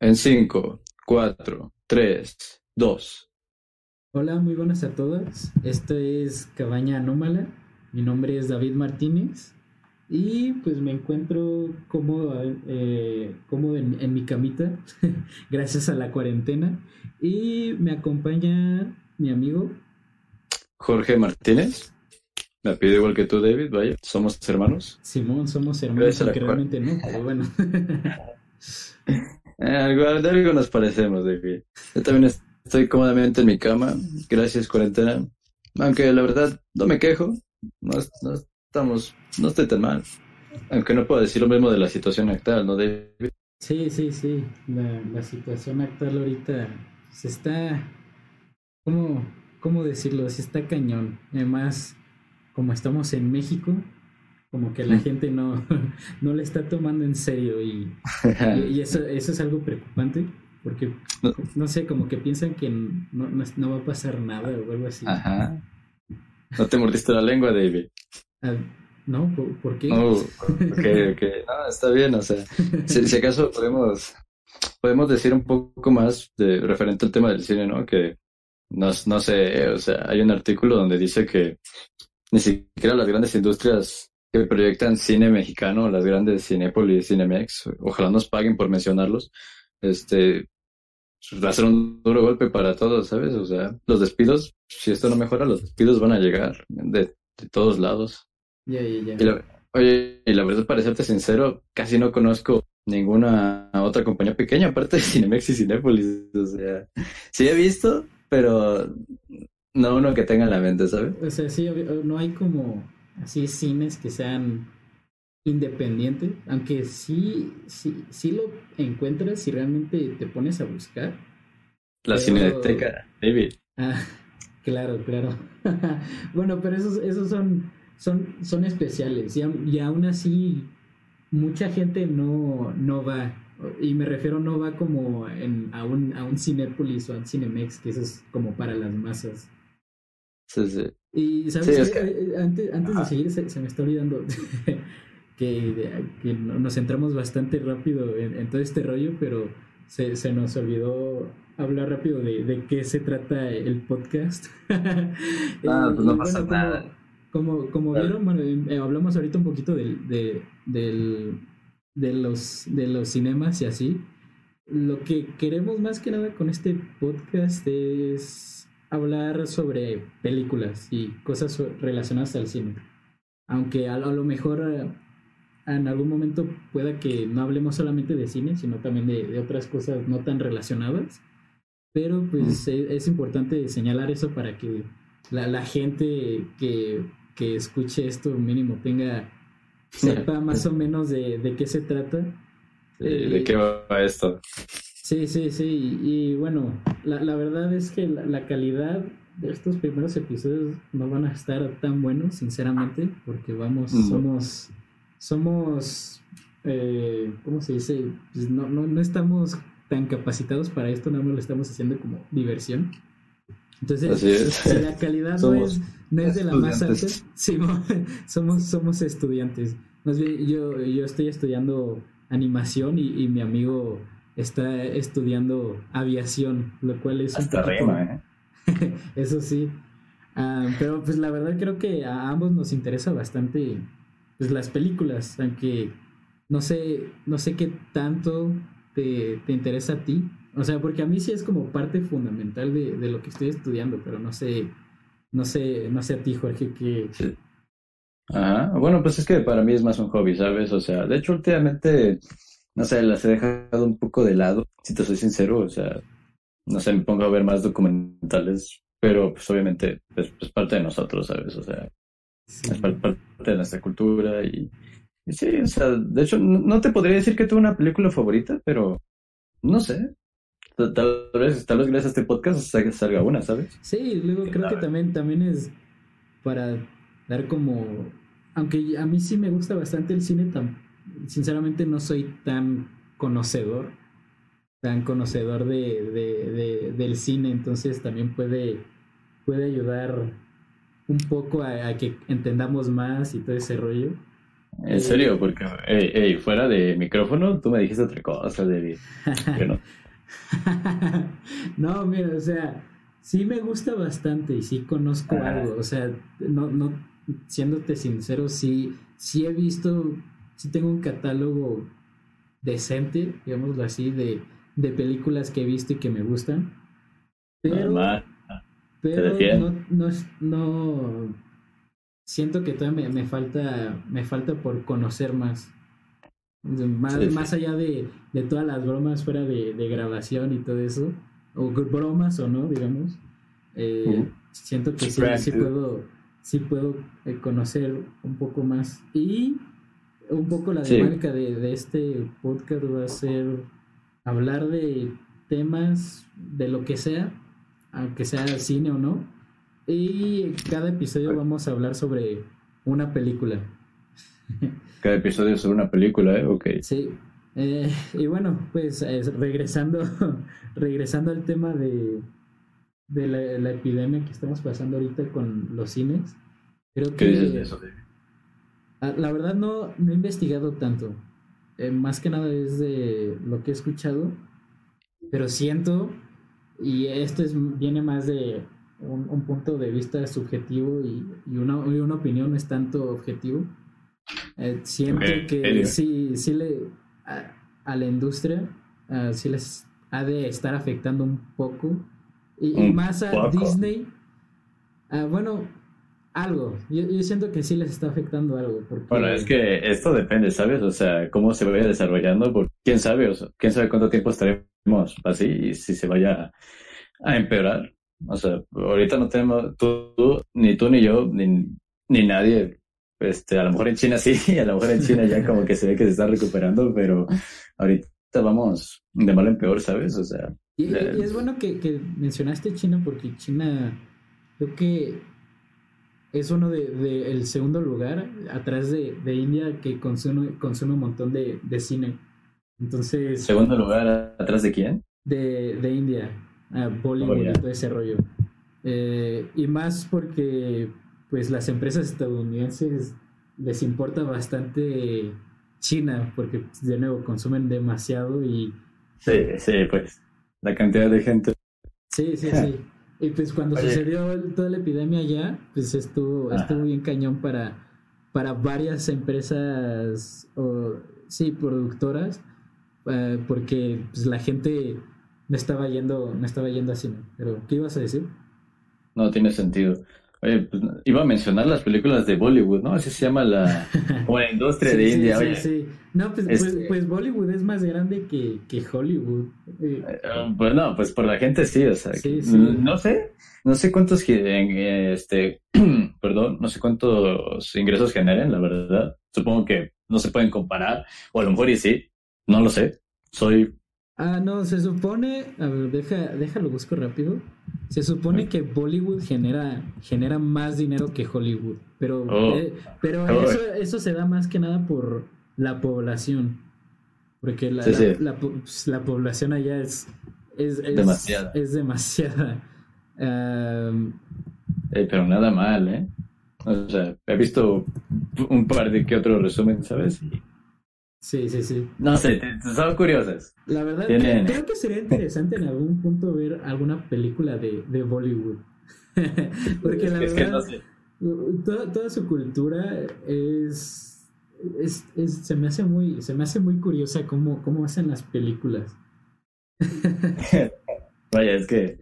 En 5, 4, 3, 2. Hola, muy buenas a todas. Esto es Cabaña Anómala. Mi nombre es David Martínez y pues me encuentro cómodo, eh, cómodo en, en mi camita gracias a la cuarentena y me acompaña mi amigo Jorge Martínez. Me pide igual que tú, David. Vaya, somos hermanos. Simón, somos hermanos, aunque realmente no, pero bueno. Eh, algo, de algo nos parecemos, David. Yo también estoy cómodamente en mi cama. Gracias, cuarentena. Aunque la verdad no me quejo. No, estamos, no estoy tan mal. Aunque no puedo decir lo mismo de la situación actual, ¿no, David? Sí, sí, sí. La, la situación actual ahorita se está. ¿Cómo, ¿Cómo decirlo? Se está cañón. Además, como estamos en México, como que la gente no, no le está tomando en serio y, eso, eso es algo preocupante porque, No. sé, como que piensan que no, no, no va a pasar nada o algo así. Ajá. No te mordiste la lengua, David. Ah, ¿No? ¿Por, por qué? Oh. No, está bien, o sea, si, si acaso podemos, podemos decir un poco más de referente al tema del cine, ¿no? Que no, no sé, o sea, hay un artículo donde dice que ni siquiera las grandes industrias que proyectan cine mexicano, las grandes Cinépolis, Cinemex, ojalá nos paguen por mencionarlos, este, va a ser un duro golpe para todos, ¿sabes? O sea, los despidos, si esto no mejora, los despidos van a llegar de, de todos lados. Ya, ya, ya. Y la, oye, y la verdad, para serte sincero, casi no conozco ninguna otra compañía pequeña, aparte de Cinemex y Cinépolis. O sea, sí he visto, pero no uno que tenga en la mente, ¿sabes? O sea, sí, no hay como así cines que sean independientes, aunque sí, sí, sí lo encuentras si realmente te pones a buscar. La Pero- Cineteca, David. Ah, claro, claro. bueno, pero esos, esos son, son, son especiales y, aún así mucha gente no, no va. Y me refiero no va como en, a, un, a un Cinépolis o a un Cinemex, que eso es como para las masas. Sí, sí. Y sabes Sí, es que- Eh, eh, antes, antes de seguir se, se me está olvidando que, que no- nos centramos bastante rápido en, en todo este rollo, pero se, se nos olvidó hablar rápido de, de qué se trata el podcast. Ah, Y- pues no pasa nada. Como, como vieron, bueno, eh, hablamos ahorita un poquito del, de, del, de, los, de los cinemas y así. Lo que queremos más que nada con este podcast es hablar sobre películas y cosas relacionadas al cine. Aunque a, lo mejor eh, en algún momento pueda que no hablemos solamente de cine, sino también de, de otras cosas no tan relacionadas. Pero pues e- es importante señalar eso para que la, la gente que, que escuche esto mínimo tenga sepa más o menos de, de qué se trata. Eh, ¿De qué va esto? Sí, sí, sí. Y, bueno, la, la verdad es que la, la calidad de estos primeros episodios no van a estar tan buenos, sinceramente, porque vamos, No. somos, somos, eh, ¿cómo se dice? Pues no, no, no estamos tan capacitados para esto, nada más lo estamos haciendo como diversión. Entonces, es. si la calidad no es, no es de la más alta, sí, mo- somos, somos estudiantes. Más bien, yo, yo estoy estudiando animación y, y mi amigo está estudiando aviación, lo cual es un Hasta rima, ¿eh? Eso sí. Ah, pero pues la verdad creo que a ambos nos interesa bastante pues las películas, aunque no sé, no sé qué tanto te, te interesa a ti. O sea, porque a mí sí es como parte fundamental de, de lo que estoy estudiando, pero no sé, no sé, no sé a ti, Jorge, que Sí. Ajá. Bueno, pues es que para mí es más un hobby, ¿sabes? O sea, de hecho, últimamente, no sé, las he dejado un poco de lado, si te soy sincero, o sea, no sé, me pongo a ver más documentales, pero pues obviamente es, parte de nosotros, ¿sabes? O sea, sí, es par- parte de nuestra cultura y, y sí, o sea, de hecho, no, no te podría decir que tuve una película favorita, pero no sé. Tal, vez, tal vez gracias a este podcast salga, una, ¿sabes? Sí, luego creo que también, también es para dar como, aunque a mí sí me gusta bastante el cine, tam- sinceramente no soy tan conocedor, tan conocedor de, de- de- del cine, entonces también puede, puede ayudar un poco a, a que entendamos más y todo ese rollo. En serio, porque fuera de micrófono tú me dijiste otra cosa, David. no. no, mira, o sea, sí me gusta bastante y sí conozco algo. O sea, no, no, siéndote sincero, sí, sí he visto, sí tengo un catálogo decente, digámoslo así, de, de películas que he visto y que me gustan. Pero, pero no, no, no, siento que todavía me, falta, me falta por conocer más. Más, más allá de, de, todas las bromas fuera de, de, grabación y todo eso, o bromas o no, digamos, eh, siento que sí, sí puedo, sí puedo eh, conocer un poco más. Y un poco la dinámica de, de este podcast va a ser hablar de temas, de lo que sea, aunque sea cine o no. Y cada episodio vamos a hablar sobre una película. Cada episodio sobre una película, ¿eh? Ok. Sí. Eh, y bueno, pues regresando, regresando al tema de, de la, epidemia que estamos pasando ahorita con los cines. Creo que, ¿Qué dices de eso? Ah, la verdad no, no he investigado tanto. Eh, más que nada es de lo que he escuchado. Pero siento, y esto es, viene más de un, punto de vista subjetivo y, una, una, opinión no es tanto objetivo. Eh, siento que sí, sí le a, la industria sí les ha de estar afectando un poco y, más a Disney. bueno, algo. Yo, siento que sí les está afectando algo. Bueno, es que esto depende, ¿sabes? O sea, cómo se vaya desarrollando, porque quién sabe, o quién sabe cuánto tiempo estaremos así y si se vaya a empeorar. O sea, ahorita no tenemos, tú, ni tú ni yo, ni, ni nadie, este, a lo mejor en China sí, a lo mejor en China ya como que se ve que se está recuperando, pero ahorita vamos de mal en peor, ¿sabes? O sea. Y, es bueno que, que, mencionaste China porque China creo que es uno de, el segundo lugar atrás de, de, India que consume, consume un montón de, de cine. Entonces. ¿Segundo lugar atrás de quién? De, de India a Bollywood y todo ese rollo. Eh, y más porque pues las empresas estadounidenses les importa bastante China, porque de nuevo consumen demasiado y... Sí, sí, pues la cantidad de gente. Sí, sí, sí. Y pues cuando sucedió toda la epidemia ya, pues estuvo, estuvo bien cañón para, para varias empresas, o, sí, productoras, eh, porque pues, la gente no estaba yendo, no estaba yendo así, Pero, ¿qué ibas a decir? No tiene sentido. Oye, pues, iba a mencionar las películas de Bollywood, ¿no? Así se llama la, industria de India. Sí, sí. No, pues, pues, este pues, Bollywood es más grande que, que Hollywood. Eh, pues no, pues por la gente sí, o sea, no sé, no sé cuántos, este, perdón, no sé cuántos ingresos generen, la verdad. Supongo que no se pueden comparar, o a lo mejor y sí, no lo sé. Soy Ah, no, se supone, a ver, deja, déjalo busco rápido. Se supone que Bollywood genera, genera más dinero que Hollywood, pero, oh. eh, pero oh. eso, eso se da más que nada por la población, porque la, la, pues, la, población allá es, es, demasiada. Es demasiada. Eh, pero nada mal, ¿eh? O sea, he visto un par de que otros resumen, ¿sabes? Sí, sí, sí. No sé, son curiosas. La verdad, creo que sería interesante en algún punto ver alguna película de, de Bollywood. Porque la verdad, toda, su cultura es, es, se me hace muy, se me hace muy curiosa cómo, cómo hacen las películas. Vaya, es que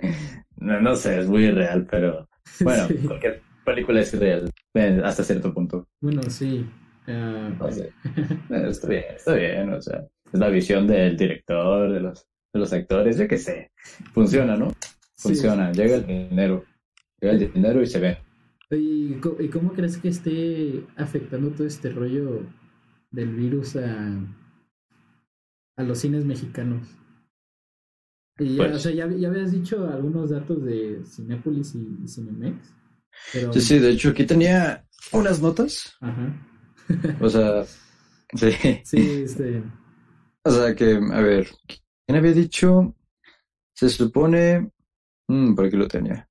no, no, sé, es muy irreal, pero bueno, cualquier película es irreal eh, hasta cierto punto. Bueno, sí. Ah, está bien, está bien, o sea, es la visión del director, de los, de los actores, yo qué sé, funciona, ¿no? Funciona, llega el dinero, llega el dinero y se ve. ¿Y, cómo crees que esté afectando todo este rollo del virus a, a los cines mexicanos? Y ya, o pues sea, ya, habías dicho algunos datos de Cinépolis y, Cinemex. Sí, sí, de hecho aquí tenía unas notas. Ajá. O sea, sí. Sí, este. O sea que, a ver, ¿quién había dicho? Se supone. Mm, por aquí lo tenía.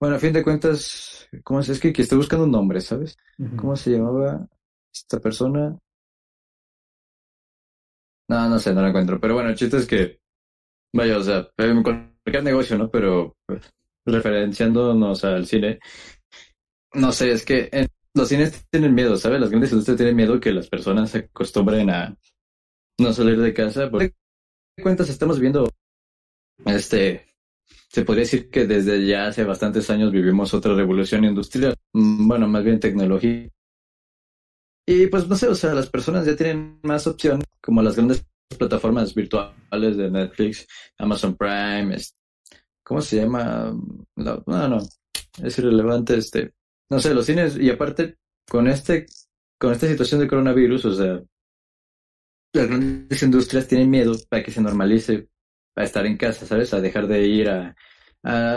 Bueno, a fin de cuentas, ¿cómo es? Es que, que estoy buscando un nombre, ¿sabes? ¿Cómo se llamaba? esta persona. No, no sé, no la encuentro. Pero bueno, el chiste es que, vaya, o sea, cualquier negocio, ¿no? Pero pues, referenciándonos al cine, no sé, es que los cines tienen miedo, ¿sabes? Las grandes industrias tienen miedo que las personas se acostumbren a no salir de casa. Por cuentas, estamos viendo, este, se podría decir que desde ya hace bastantes años vivimos otra revolución industrial, mm, bueno, más bien tecnología. Y pues no sé, o sea, las personas ya tienen más opción, como las grandes plataformas virtuales de Netflix, Amazon Prime, ¿cómo se llama? No, no, es irrelevante, este, no sé, los cines, y aparte, con este, con esta situación de coronavirus, o sea, las grandes industrias tienen miedo para que se normalice a estar en casa, ¿sabes? A dejar de ir a,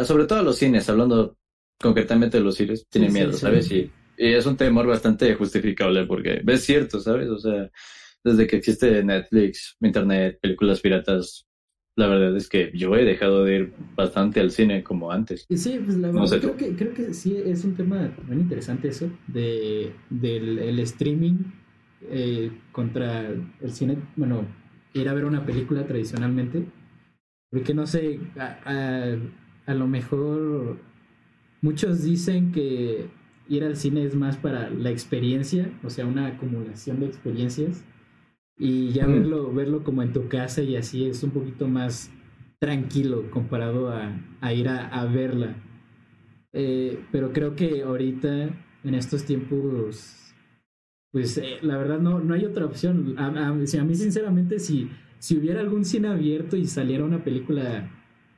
sobre todo a los cines, hablando concretamente de los cines, tienen miedo, ¿sabes? Y, y, es un temor bastante justificable porque es cierto, ¿sabes? O sea, desde que existe Netflix, Internet, películas piratas, la verdad es que yo he dejado de ir bastante al cine como antes. Sí, pues la verdad creo, que, creo que sí es un tema muy interesante eso de, del el streaming eh, contra el cine, bueno, ir a ver una película tradicionalmente, porque no sé, a, a, lo mejor muchos dicen que ir al cine es más para la experiencia, o sea, una acumulación de experiencias y ya mm. verlo, verlo como en tu casa y así es un poquito más tranquilo comparado a, ir a, verla. Eh, pero creo que ahorita, en estos tiempos, pues eh, la verdad no, no hay otra opción. A, a, mí sinceramente, si, si hubiera algún cine abierto y saliera una película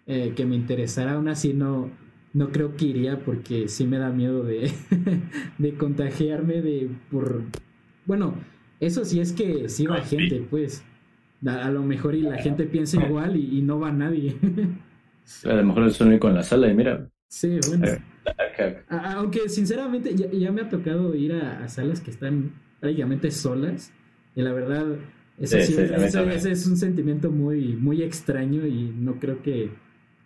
eh, que me interesara, aún así no, no creo que iría porque sí me da miedo de, de contagiarme de por... Bueno, eso sí es que sí va gente, pues. A, lo mejor y la gente piensa igual y, no va nadie. a lo mejor es único en la sala y mira. Sí, bueno. Eh, aunque sinceramente ya, me ha tocado ir a, salas que están prácticamente solas. Y la verdad, eso sí, ese, es un sentimiento muy, muy extraño y no creo que.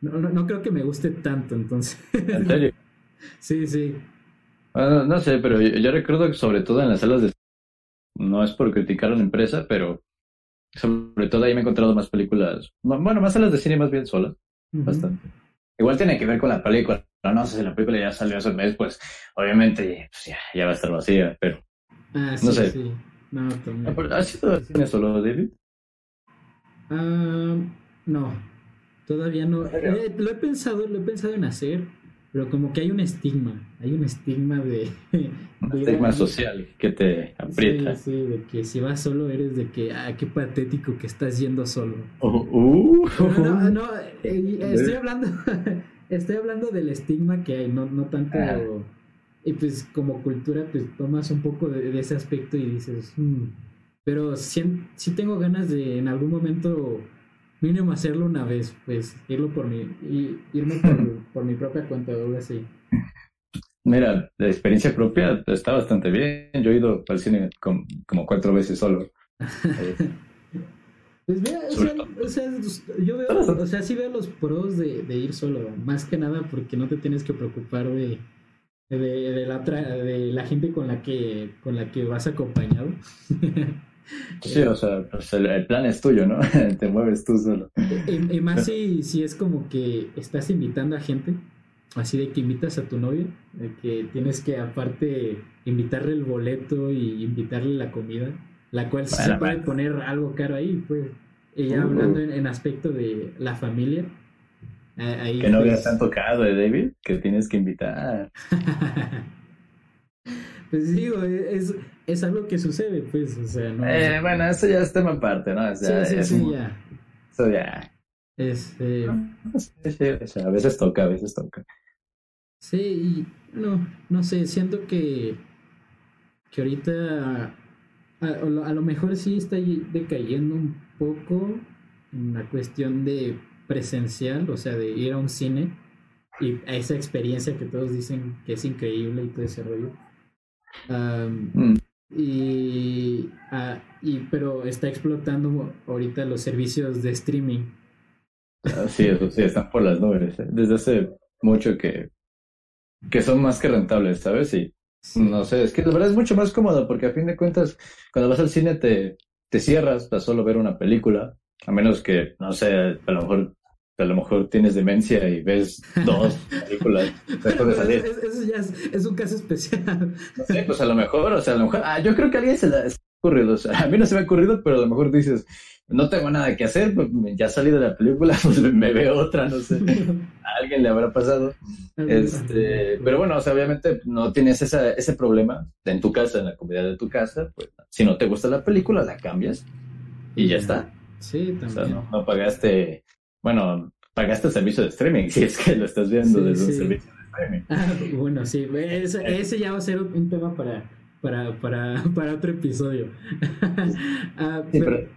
No, creo que me guste tanto, entonces. ¿En serio? sí, sí. no sé, pero yo, recuerdo que sobre todo en las salas de no es por criticar a la empresa, pero sobre todo ahí me he encontrado más películas, bueno, más salas de cine más bien solas, bastante. Igual tiene que ver con la película, no, sé si la película ya salió hace un mes, pues obviamente pues, ya, va a estar vacía, pero ah, no sé. Sí. No, ¿Has ido cine solo, David? Ah, no, todavía no. Eh, lo he pensado, lo he pensado en hacer, pero como que hay un estigma, hay un estigma de... Un estigma social que te aprieta. Sí, sí, de que si vas solo eres de que, ah, qué patético que estás yendo solo. Oh, uh. no, no, eh, estoy hablando, estoy hablando del estigma que hay, no, no tanto... Ah. Y pues como cultura, pues tomas un poco de, ese aspecto y dices, hmm". pero sí, sí tengo ganas de en algún momento mínimo hacerlo una vez, pues irlo por mi, y irme por, mi propia cuenta o algo así. Mira, la experiencia propia está bastante bien. Yo he ido al cine como cuatro veces solo. pues vea, o sea, yo veo, o sea, sí veo los pros de, de, ir solo, más que nada porque no te tienes que preocupar de, de, de la, de la gente con la que, con la que vas acompañado. Sí, o sea, pues el, plan es tuyo, ¿no? Te mueves tú solo. Y, más si, si, es como que estás invitando a gente, así de que invitas a tu novia, de que tienes que aparte invitarle el boleto y invitarle la comida, la cual se puede poner algo caro ahí, pues. ella uh. hablando en, aspecto de la familia. Ahí, que no pues... tan tocado, ¿eh, David? Que tienes que invitar. Pues digo, es, es algo que sucede, pues, o sea, no. Eh, bueno, eso ya es tema aparte, ¿no? O sea, sí, sí, sí, ya. Eso ya. Este. o sea, a veces toca, a veces toca. Sí, y no, no sé, siento que. que ahorita. A, a lo mejor sí está decayendo un poco en la cuestión de presencial, o sea, de ir a un cine y a esa experiencia que todos dicen que es increíble y todo ese rollo Mm. y, ah, y, pero está explotando ahorita los servicios de streaming. Sí, eso sí, están por las nubes. ¿eh? Desde hace mucho que, que son más que rentables, ¿sabes? Y No sé, es que la verdad es mucho más cómodo porque a fin de cuentas, cuando vas al cine te, te cierras a solo ver una película, a menos que, no sé, a lo mejor a lo mejor tienes demencia y ves dos películas después de salir. Eso ya es, un caso especial. No sé, pues a lo mejor, o sea, a lo mejor, ah, yo creo que a alguien se le ha ocurrido, o sea, a mí no se me ha ocurrido, pero a lo mejor dices, no tengo nada que hacer, pues ya salí de la película, pues me veo otra, no sé, a alguien le habrá pasado. Este, pero bueno, o sea, obviamente no tienes esa, ese problema en tu casa, en la comunidad de tu casa, pues si no te gusta la película, la cambias y ya está. Sí, también. O sea, no, pagaste, bueno, pagaste el servicio de streaming, si es que lo estás viendo desde un servicio de streaming. Ah, bueno, sí, ese, ese ya va a ser un tema para para, para, para otro episodio. Ah, pero,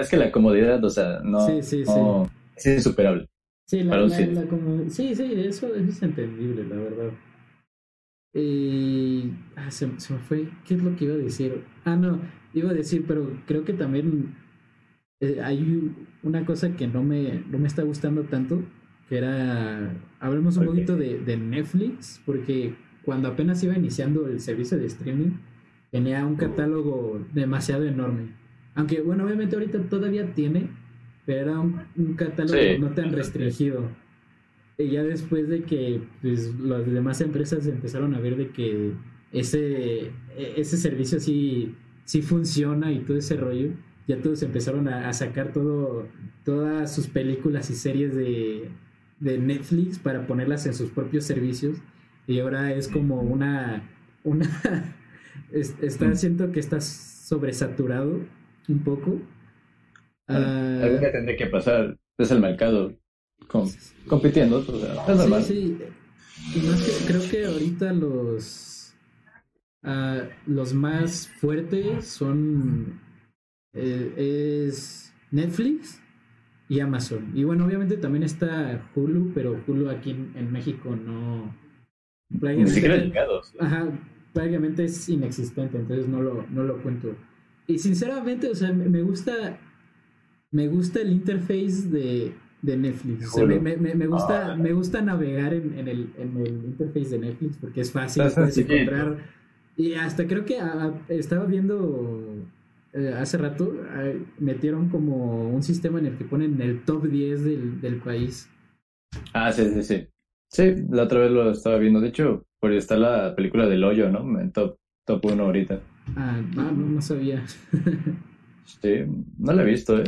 es que la comodidad, o sea, no, sí, sí, es insuperable. Sí, la, sí, sí, eso, es entendible, la verdad. Y ah, se, se, me fue. ¿Qué es lo que iba a decir? Ah, no, iba a decir, pero creo que también eh, hay una cosa que no me, no me está gustando tanto, que era, hablemos un poquito de, de Netflix, porque cuando apenas iba iniciando el servicio de streaming, tenía un catálogo demasiado enorme. Aunque, bueno, obviamente ahorita todavía tiene, pero era un, catálogo no tan restringido. Y ya después de que pues, las demás empresas empezaron a ver de que ese, e, ese servicio sí, sí funciona y todo ese rollo, ya todos empezaron a, sacar todo, todas sus películas y series de, de Netflix para ponerlas en sus propios servicios. Y ahora es como una, una está, mm. siento que estás sobresaturado un poco. Uh, Algo que tendría que pasar es el mercado compitiendo. Sí, sí. creo que ahorita los, uh, los más fuertes son eh, es Netflix y Amazon. Y bueno, obviamente también está Hulu, pero Hulu aquí en, México no. Ni siquiera llegados. Ajá, prácticamente es inexistente, entonces no lo, no lo cuento. Y sinceramente, o sea, me gusta, me gusta el interface de, de Netflix. me, me, me, gusta, ah. me gusta navegar en, en, el, en el interface de Netflix porque es fácil, puedes encontrar. Y hasta creo que estaba viendo eh, hace rato, metieron como un sistema en el que ponen el top 10 del, del país. Ah, sí, sí, sí. Sí, la otra vez lo estaba viendo. De hecho, por está la película del hoyo, ¿no? En top, top 1 ahorita. Ah, no, no, sabía. sí, no la he visto, ¿eh?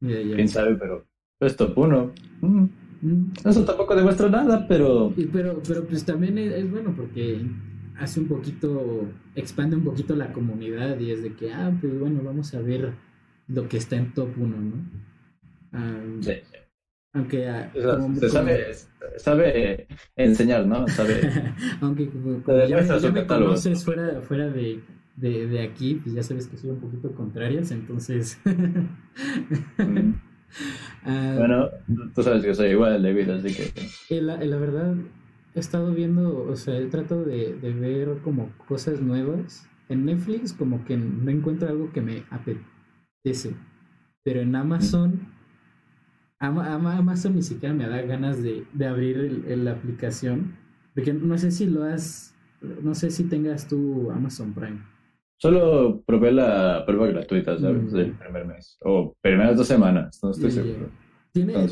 Quién sabe, pero es top 1. Mm. Mm. Eso tampoco demuestra nada, pero... pero, pero pues también es, bueno porque hace un poquito, expande un poquito la comunidad y es de que, ah, pues bueno, vamos a ver lo que está en top 1, ¿no? Ah, sí. Aunque ah, se sabe, sabe enseñar, ¿no? Sabe. Aunque como, ya, me, conoces fuera, fuera de, de, de, aquí, pues ya sabes que soy un poquito contrarias, entonces. Mm. Ah, bueno, tú sabes que soy igual, David, así que. La, la verdad, he estado viendo, o sea, he tratado de, de ver como cosas nuevas. En Netflix, como que no encuentro algo que me apetece. Pero en Amazon. Amazon ni siquiera me da ganas de, de abrir la aplicación. Porque no sé si lo has. No sé si tengas tú Amazon Prime. Solo probé la prueba gratuita, ¿sabes? Mm. Del primer mes. O primeras dos semanas, no estoy seguro. Tiene,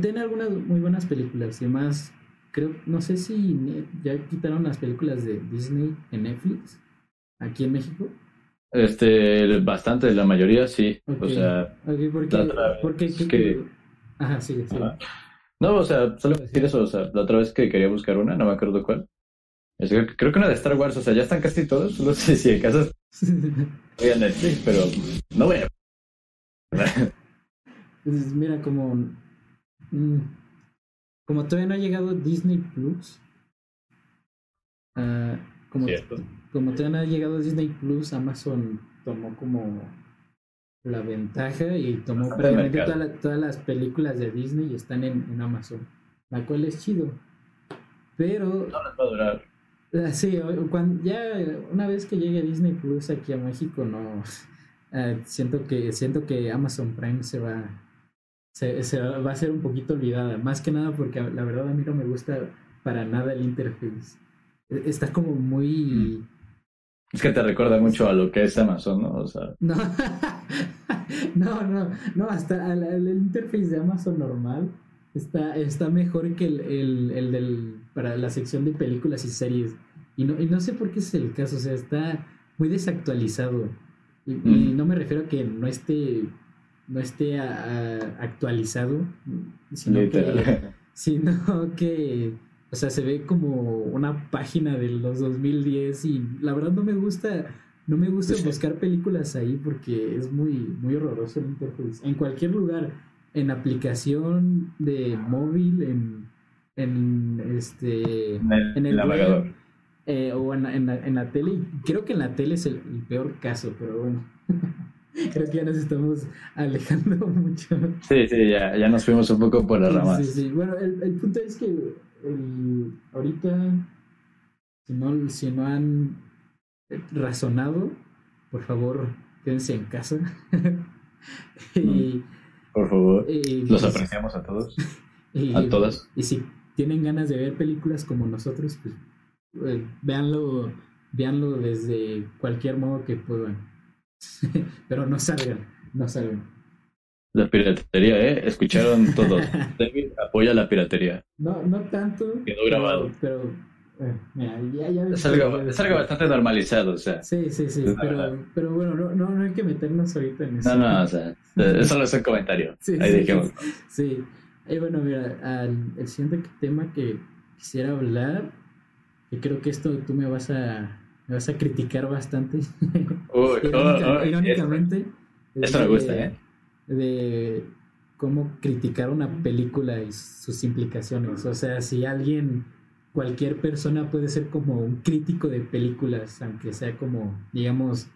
tiene, algunas muy buenas películas. Y además, creo, no sé si ya quitaron las películas de Disney en Netflix. Aquí en México. Este, bastante, la mayoría sí. O sea, porque, que, Ajá, sí, sí. No, o sea, solo decir eso, o sea, la otra vez que quería buscar una, no me acuerdo cuál. creo que una de Star Wars, o sea, ya están casi todos, no sé si en casa voy a Netflix, pero no voy a... Pues mira, como... Mm, como todavía no ha llegado Disney Plus, uh, como, como todavía no ha llegado Disney Plus, Amazon tomó como la ventaja y tomó previamente todas las películas de Disney y están en, Amazon, la cual es chido. Pero... No les va a durar. Ah, sí, cuando, ya una vez que llegue Disney Plus aquí a México, no... Ah, siento que siento que Amazon Prime se va se, se, va a ser un poquito olvidada más que nada porque la verdad a mí no me gusta para nada el interface está como muy... Mm. Es que te recuerda mucho a lo que es Amazon, ¿no? O sea... No, no, no, no, hasta el, el interface de Amazon normal está, está mejor que el, el, el, del, para la sección de películas y series. Y no, y no sé por qué es el caso, o sea, está muy desactualizado. Y, mm. no me refiero a que no esté, no esté actualizado, sino que, sino que o sea, se ve como una página de los 2010 y la verdad no me gusta, no me gusta buscar películas ahí porque es muy, muy horroroso el interface. En cualquier lugar, en aplicación de móvil, en, en este, en el, navegador. Eh, o en, en, la, en, la, tele. Creo que en la tele es el, peor caso, pero bueno. Creo que ya nos estamos alejando mucho. Sí, sí, ya, ya nos fuimos un poco por las ramas. Sí, sí. Bueno, el, el punto es que el, ahorita, si no, si no han razonado, por favor, quédense en casa. y, por favor, los pues, apreciamos a todos, a todas. Y si tienen ganas de ver películas como nosotros, pues eh, véanlo, véanlo desde cualquier modo que puedan. Pero no salgan, no salgan. La piratería, ¿eh? Escucharon todos. David apoya la piratería. No, no tanto. Quedó grabado. Pero, eh, mira, ya, ya es, algo, es algo bastante normalizado, o sea. Sí, sí, sí. Pero, pero, bueno, no, no, no, hay que meternos ahorita en eso. No, no, o sea, eso es un comentario. Sí, Ahí sí, dijimos. Sí. Y bueno, mira, al, el siguiente tema que quisiera hablar, y creo que esto tú me vas a, me vas a criticar bastante. Irónicamente. Esto me gusta, ¿eh? de cómo criticar una película y sus implicaciones. O sea, si alguien, cualquier persona puede ser como un crítico de películas, aunque sea como, digamos,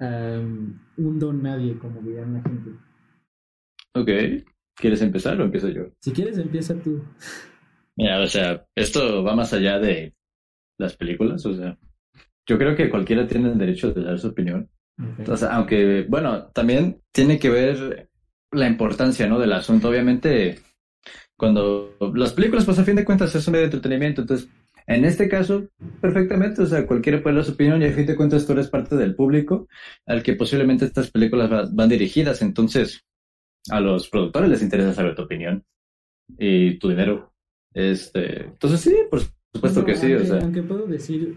un don nadie, como dirían la gente. Ok. ¿Quieres empezar o empiezo yo? Si quieres, empieza tú. Mira, o sea, esto va más allá de las películas, o sea, yo creo que cualquiera tiene el derecho de dar su opinión. Entonces, aunque, bueno, también tiene que ver la importancia, ¿no? Del asunto. Obviamente, cuando las películas, pues a fin de cuentas es un medio de entretenimiento. Entonces, en este caso, perfectamente, o sea, cualquiera puede dar su opinión y a fin de cuentas tú eres parte del público al que posiblemente estas películas van dirigidas. Entonces, a los productores les interesa saber tu opinión y tu dinero. Este, entonces sí, por supuesto que sí. o sea. aunque puedo decir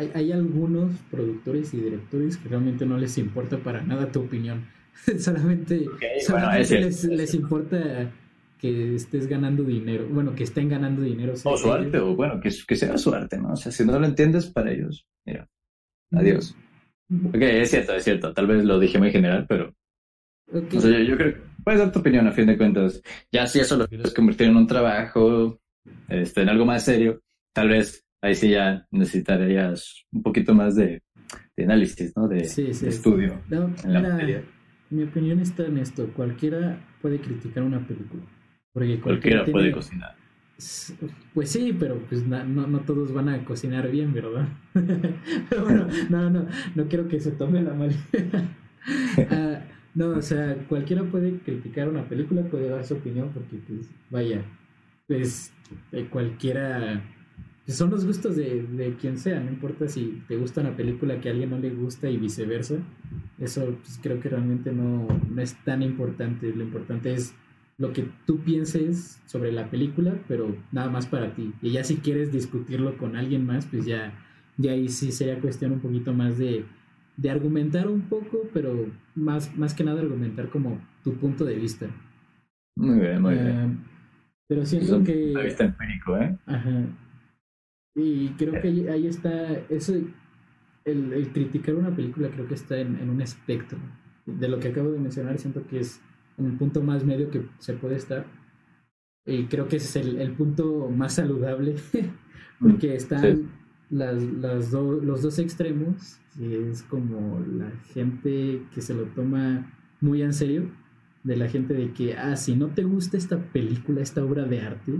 hay, hay, algunos productores y directores que realmente no les importa para nada tu opinión. solamente, les, les, importa que estés ganando dinero, bueno, que estén ganando dinero. O su arte, o bueno, que, que, sea su arte, ¿no? O sea, si no lo entiendes para ellos, mira, adiós. Ok, es cierto, es cierto, tal vez lo dije muy general, pero... O sea, yo, yo, creo que puedes dar tu opinión a fin de cuentas. Ya si eso lo quieres convertir en un trabajo, este, en algo más serio, tal vez ahí sí ya necesitarías un poquito más de, análisis, ¿no? De, estudio en la materia. Mi opinión está en esto. Cualquiera puede criticar una película. Porque cualquiera, puede cocinar. Pues sí, pero pues no, no todos van a cocinar bien, ¿verdad? pero bueno, no, no, no quiero que se tome la mal. Ah, no, o sea, cualquiera puede criticar una película, puede dar su opinión, porque pues, vaya, pues eh, cualquiera son los gustos de, de, quien sea, no importa si te gusta una película que a alguien no le gusta y viceversa. Eso pues, creo que realmente no, no, es tan importante. Lo importante es lo que tú pienses sobre la película, pero nada más para ti. Y ya si quieres discutirlo con alguien más, pues ya, ya ahí sí sería cuestión un poquito más de, de argumentar un poco, pero más, más que nada argumentar como tu punto de vista. Muy bien, muy bien. Eh, pero siento que... vista empírico, ¿eh? Ajá. Y creo que ahí, está, eso, el, criticar una película creo que está en, un espectro. De lo que acabo de mencionar, siento que es en el punto más medio que se puede estar. Y creo que ese es el, punto más saludable, porque están las, las los dos extremos, es como la gente que se lo toma muy en serio, de la gente de que, ah, si no te gusta esta película, esta obra de arte,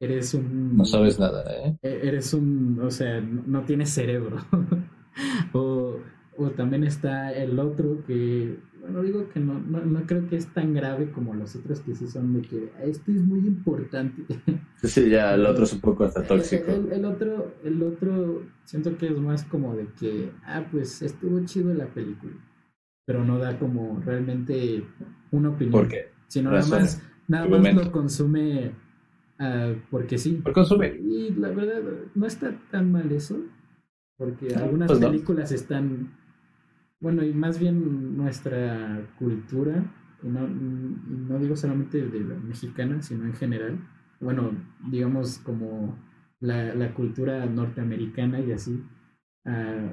Eres un... No sabes nada, ¿eh? E-, eres un... O sea, no tienes cerebro. o, o también está el otro que, bueno, digo que no, no, creo que es tan grave como los otros que sí son de que esto es muy importante. Sí, ya el otro es un poco hasta tóxico. El, otro, el otro siento que es más como de que, ah, pues estuvo chido la película, pero no da como realmente una opinión. ¿Por qué? Sino nada más, nada más lo consume uh, porque sí. Por consumir. Y la verdad, no está tan mal eso, porque algunas pues películas están bueno, y más bien nuestra cultura, y no, no digo solamente de la mexicana, sino en general, bueno, digamos como la, la cultura norteamericana y así, uh,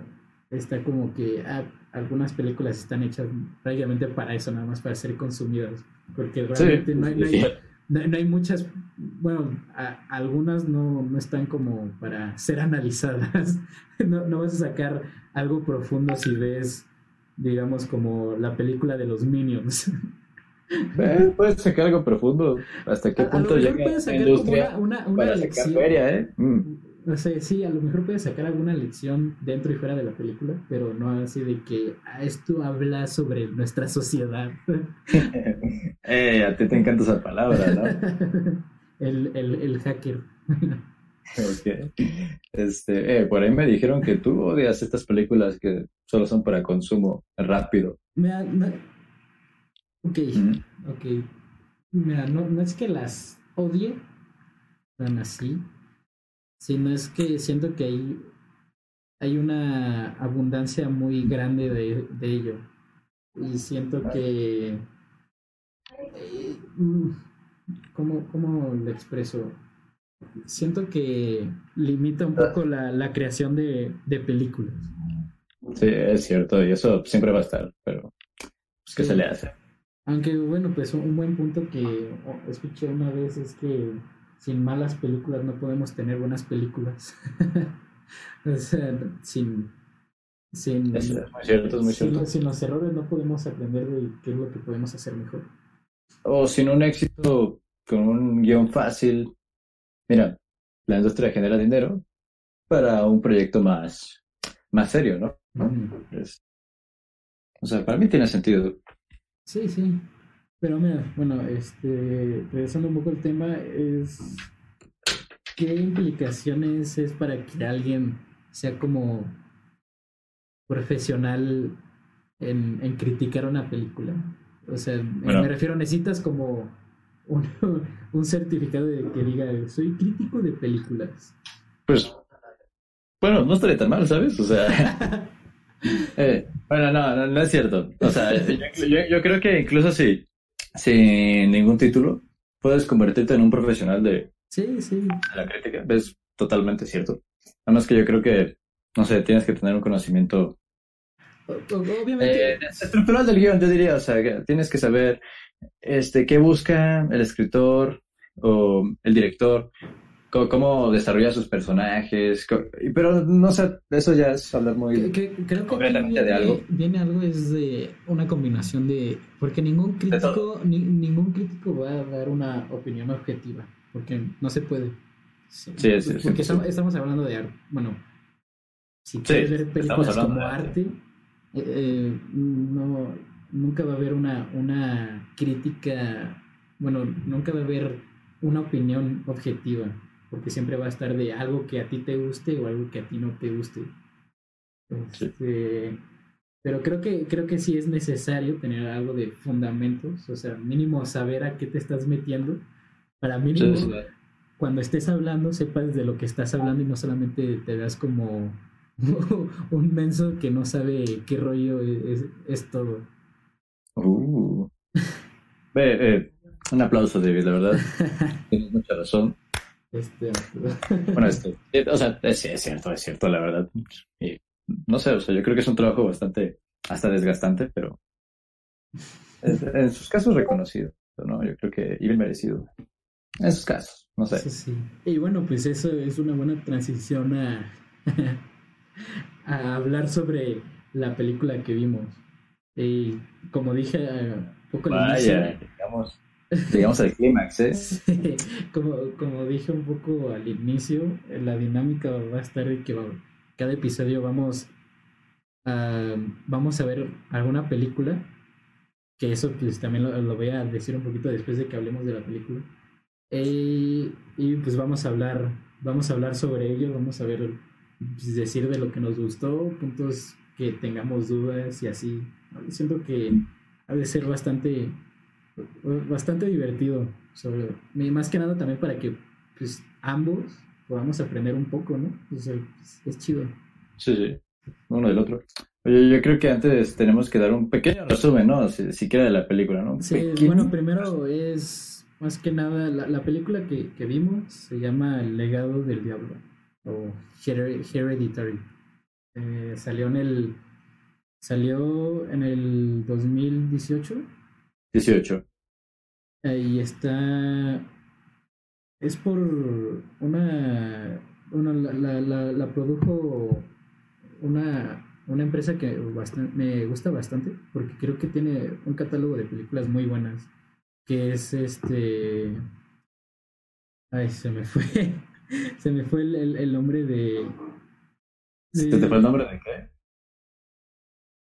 está como que ah, algunas películas están hechas prácticamente para eso, nada más para ser consumidas, porque realmente no, hay, no, hay, muchas, bueno, algunas no, no, están como para ser analizadas, no, no vas a sacar algo profundo si ves digamos, como la película de los Minions. Eh, puedes sacar algo profundo. ¿Hasta qué punto llega la industria una, una, para lección. feria, eh? Mm. No sé, sí, a lo mejor puedes sacar alguna lección dentro y fuera de la película, pero no así de que ah, esto habla sobre nuestra sociedad. eh, a ti te encanta esa palabra, ¿no? el, el, el hacker. Ok. Este, eh, por ahí me dijeron que tú odias estas películas que solo son para consumo rápido. Mira, no, ok, ok. Mira, no, no es que las odie tan así, sino es que siento que hay, hay una abundancia muy grande de, de ello. Y siento que... Eh, mm, ¿Cómo, ¿Cómo lo expreso? siento que limita un poco la, la creación de, de, películas. Sí, es cierto, y eso siempre va a estar, pero pues, ¿qué se le hace? Aunque bueno, pues un buen punto que escuché una vez es que sin malas películas no podemos tener buenas películas. o sea, sin... Sin, es muy cierto, es muy cierto. sin los errores no podemos aprender de qué es lo que podemos hacer mejor. O sin un éxito con un guion fácil, mira, la industria genera dinero para un proyecto más, más serio, ¿no? o sea, para mí tiene sentido. Sí, sí. Pero mira, bueno, este, regresando un poco al tema, es ¿qué implicaciones es para que alguien sea como profesional en, en criticar una película? O sea, me refiero, necesitas como un, un certificado de que diga, soy crítico de películas. Pues, bueno, no estaría tan mal, ¿sabes? O sea, eh, bueno, no, no, es cierto. O sea, yo, creo que incluso si, sin ningún título, puedes convertirte en un profesional de, sí, sí. la crítica. Es totalmente cierto. Además que yo creo que, no sé, tienes que tener un conocimiento Obviamente. Eh, estructural del guion, yo diría, o sea, tienes que saber este, qué busca el escritor o el director, cómo, desarrolla sus personajes, pero no sé, eso ya es hablar muy creo concretamente de algo. Viene algo es de una combinación de, porque ningún crítico, ningún crítico va a dar una opinión objetiva, porque no se puede. Sí, sí, sí porque estamos, hablando de arte, bueno, si quieres ver películas como arte, eh, eh, no nunca va a haber una, una crítica, bueno, nunca va a haber una opinión objetiva, porque siempre va a estar de algo que a ti te guste o algo que a ti no te guste. Este, pero creo que, creo que sí es necesario tener algo de fundamentos, o sea, mínimo saber a qué te estás metiendo, para mínimo cuando estés hablando sepas de lo que estás hablando y no solamente te veas como un menso que no sabe qué rollo es, es todo. Uh. Eh, un aplauso, David, la verdad. Tienes mucha razón. Este, bueno, este, eh, o sea, es, cierto, es cierto, la verdad. Y, no sé, o sea, yo creo que es un trabajo bastante, hasta desgastante, pero en sus casos reconocido, ¿no? Yo creo que y bien merecido. En sus casos, no sé. Sí, Y bueno, pues eso es una buena transición a, a hablar sobre la película que vimos. Y como dije un poco inicio, digamos, digamos al clímax, ¿eh? como, como dije un poco al inicio, la dinámica va a estar de que cada episodio vamos ah, vamos a ver alguna película, que eso pues también lo, voy a decir un poquito después de que hablemos de la película. Eh, y pues vamos a hablar, vamos a hablar sobre ello, vamos a ver, pues, decir de lo que nos gustó, puntos que tengamos dudas y así. Siento que ha de ser bastante, bastante divertido, sobre, más que nada también para que pues ambos podamos aprender un poco, ¿no? es chido. Sí, sí, uno del otro. Oye, yo creo que antes tenemos que dar un pequeño resumen, ¿no? Si, siquiera de la película, ¿no? Sí, bueno, primero es más que nada la, película que, que, vimos se llama El legado del diablo o Hereditary. Eh, salió en el salió en el 2018. 18. y está es por una, una la, la, la, produjo una, una empresa que me gusta bastante porque creo que tiene un catálogo de películas muy buenas que es este ay se me fue se me fue el, el, nombre de, ¿Se te fue el nombre de qué?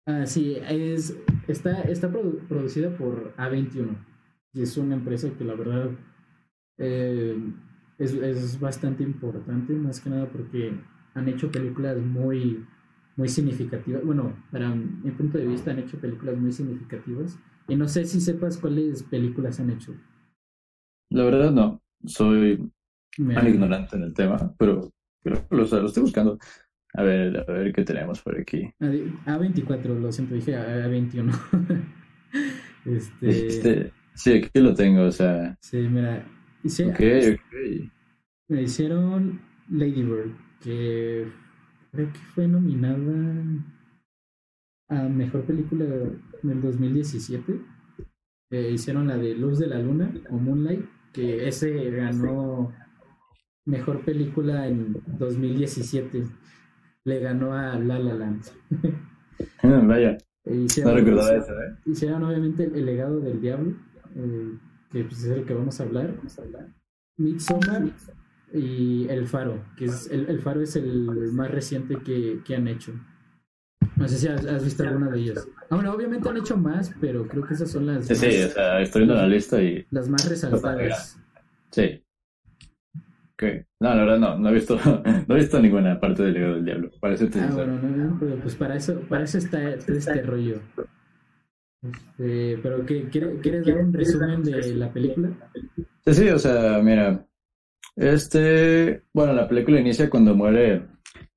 Ah, sí, es, está, está producida por A21 y es una empresa que la verdad eh, es, es, bastante importante, más que nada porque han hecho películas muy, muy significativas. Bueno, para mi punto de vista han hecho películas muy significativas. Y no sé si sepas cuáles películas han hecho. La verdad no, soy tan ignorante en el tema, pero, pero lo, estoy buscando. A ver, a ver qué tenemos por aquí. A24, lo siento, dije A21. este... este... Sí, aquí lo tengo, o sea. Sí, mira, me hicieron Lady Bird, que creo que fue nominada a Mejor Película en el 2017. Eh, hicieron la de Luz de la Luna o Moonlight, que ese ganó Mejor Película en 2017. Le ganó a La La Land. Vaya. no recordaba eso, ¿eh? Hicieron obviamente El Legado del Diablo. Eh, que pues, es el que vamos a hablar. Midsommar y El Faro, que es el, el Faro es el más reciente que, que han hecho. No sé si has, visto alguna de ellas. Ah, bueno, obviamente han hecho más, pero creo que esas son las. Sí, sí, o sea, estoy viendo la lista y. Las más resaltadas. Sí. Okay. No, la verdad no, no he visto, no he visto ninguna parte del legado del diablo. Parece ah, bueno, no, pero pues para eso, para eso está este rollo. Este, pero ¿qué, ¿quieres dar un resumen de la película? Sí, sí, o sea, mira, este, bueno, la película inicia cuando muere,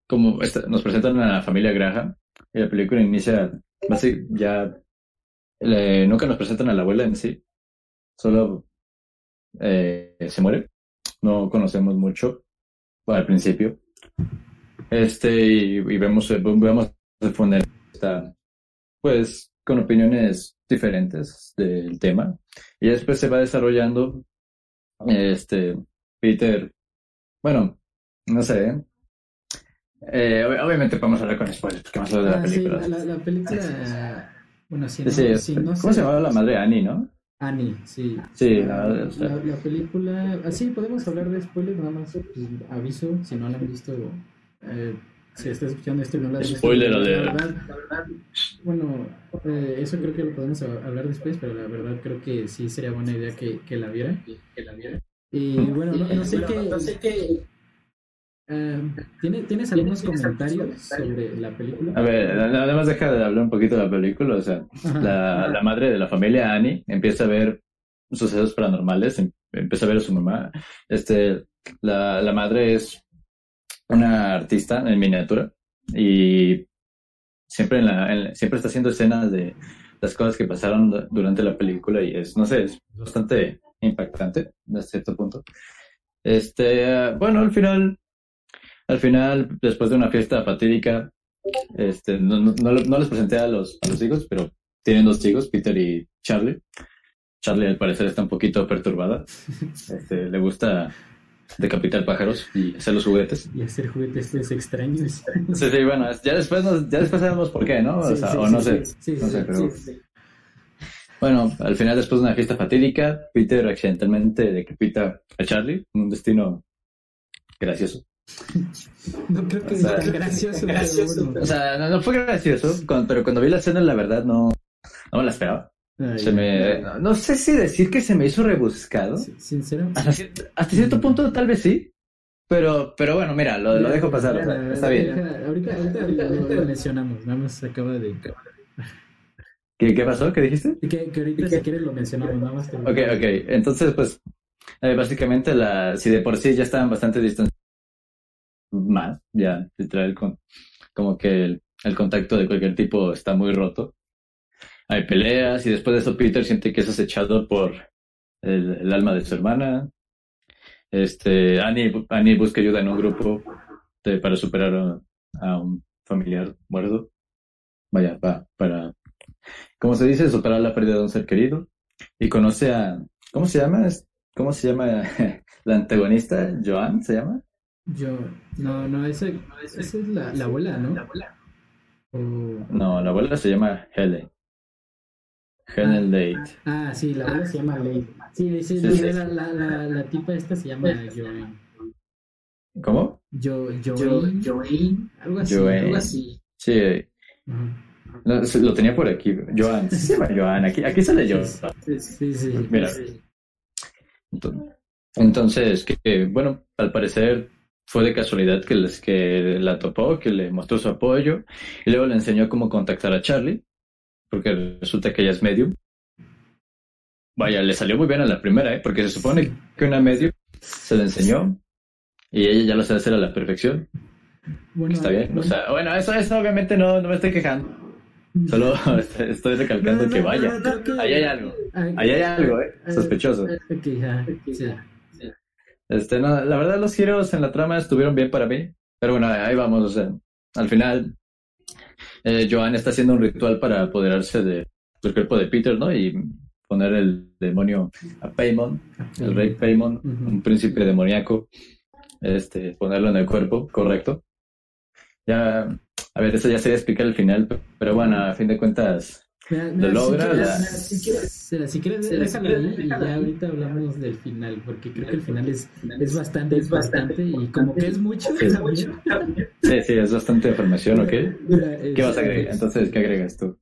como nos presentan a la familia Graham, y la película inicia, así, ya, nunca nos presentan a la abuela en sí, solo eh, se muere, no conocemos mucho al principio, este, y, vemos, vemos el funeral, está, pues, con opiniones diferentes del tema. Y después se va desarrollando, este, Peter, bueno, no sé, eh, obviamente podemos hablar con spoilers, porque vamos a hablar de la ah, película. Sí, la, película, bueno, sí, no, ¿Cómo se llama la madre Annie, no? Annie, sí. Sí, la, la, película, así ah, podemos hablar de spoilers, nada más pues, aviso, si no la han visto, eh, si estás escuchando esto y no la has Spoiler la verdad, la verdad, bueno, eh, eso creo que lo podemos hablar después, pero la verdad creo que sí sería buena idea que, que la viera. Que la viera. Y bueno, no, no sé qué. No sé qué Uh, ¿Tienes algunos comentarios sobre la película? A ver, nada más deja de hablar un poquito de la película. O sea, la, la, madre de la familia, Annie, empieza a ver sucesos paranormales, em, empieza a ver a su mamá. Este, la, la madre es una artista en miniatura y siempre, en la, siempre está haciendo escenas de las cosas que pasaron durante la película y es, no sé, es bastante impactante a cierto punto. Este, bueno, al final, al final, después de una fiesta fatídica, este, no, no, les presenté a los, a los hijos, pero tienen dos hijos, Peter y Charlie. Charlie al parecer está un poquito perturbada. Este, le gusta decapitar pájaros y hacer los juguetes. Y hacer juguetes es extraños. Sí, sí, bueno, ya después, ya después sabemos por qué, ¿no? O, sea, o no sé. no sé, pero... Bueno, al final, después de una fiesta fatídica, Peter accidentalmente decapita a Charlie, un destino gracioso. No creo que O sea, sea gracioso. O sea, no, no fue gracioso, pero cuando vi la escena, la verdad, no, no me la esperaba. Ay, Se me, no, no sé si decir que se me hizo rebuscado. Sincero. Hasta cierto, hasta cierto punto, tal vez sí. Pero, pero bueno, mira, lo, lo dejo pasar. o sea, está bien. Ahorita, ahorita, ahorita lo, mencionamos. Nada más acaba de. ¿Qué, qué pasó? ¿Qué dijiste? Que, que ahorita, si quieres, lo mencionamos. Nada más. Ok, ok. Entonces, pues, eh, básicamente, la, si de por sí ya estaban bastante distanciados, más, ya, literal, con, como que el, el contacto de cualquier tipo está muy roto. Hay peleas y después de eso Peter siente que es acechado por el, alma de su hermana. Este, Annie, Annie busca ayuda en un grupo para superar a, un familiar muerto. Vaya, va, para, ¿cómo se dice? Superar la pérdida de un ser querido. Y conoce a, ¿cómo se llama? ¿Cómo se llama la antagonista? ¿Joan se llama? Yo. No, no, esa, esa es la, la abuela, ¿no? O- No, la abuela se llama Helen. Helen Date. Ah, sí, la abuela se llama Lady. Sí, sí, Sí, la, sí. La, la, la, la tipa esta se llama Joan. ¿Cómo? Jo, Yo, Joan. Joanne, Algo así. Algo así. Sí, Ajá. no, se- lo tenía por aquí. Joan. Sí se llama Joan. Aquí, aquí sale Joan. Sí, sí. Sí. Mira. Ento- Entonces, que, bueno, al parecer fue de casualidad que, les, que la topó, que le mostró su apoyo y luego le enseñó cómo contactar a Charlie, porque resulta que ella es medium. Vaya, le salió muy bien a la primera, ¿eh? porque se supone que una medium se le enseñó y ella ya lo sabe hacer a la perfección. Bueno, Está bien. O bueno, sea, bueno, eso, eso obviamente no, no me estoy quejando. Solo estoy recalcando No, no, que vaya. no, Ahí hay algo. Ah, Ahí hay algo, ¿eh? ah, Sospechoso. ah, Ok, ya, sí. Este, no, la verdad los giros en la trama estuvieron bien para mí, pero bueno, ahí vamos, o sea, al final eh, Joan está haciendo un ritual para apoderarse de, del cuerpo de Peter, ¿no? Y poner el demonio a Paimon, el rey Paimon, Ujú. un príncipe demoníaco, este, ponerlo en el cuerpo, correcto. Ya, a ver, eso ya sería explicar el final, pero bueno, a fin de cuentas, Lo mira, logra, Si quieres, si quieres, si- si quieres, si déjalo quieres, ahí y ya ahorita hablamos del final, porque creo que el final es, es bastante Es bastante y como que es mucho. Sí. sí, sí, es bastante información, ¿ok? Mira, ¿Qué vas a es- agregar? Entonces, ¿qué agregas tú?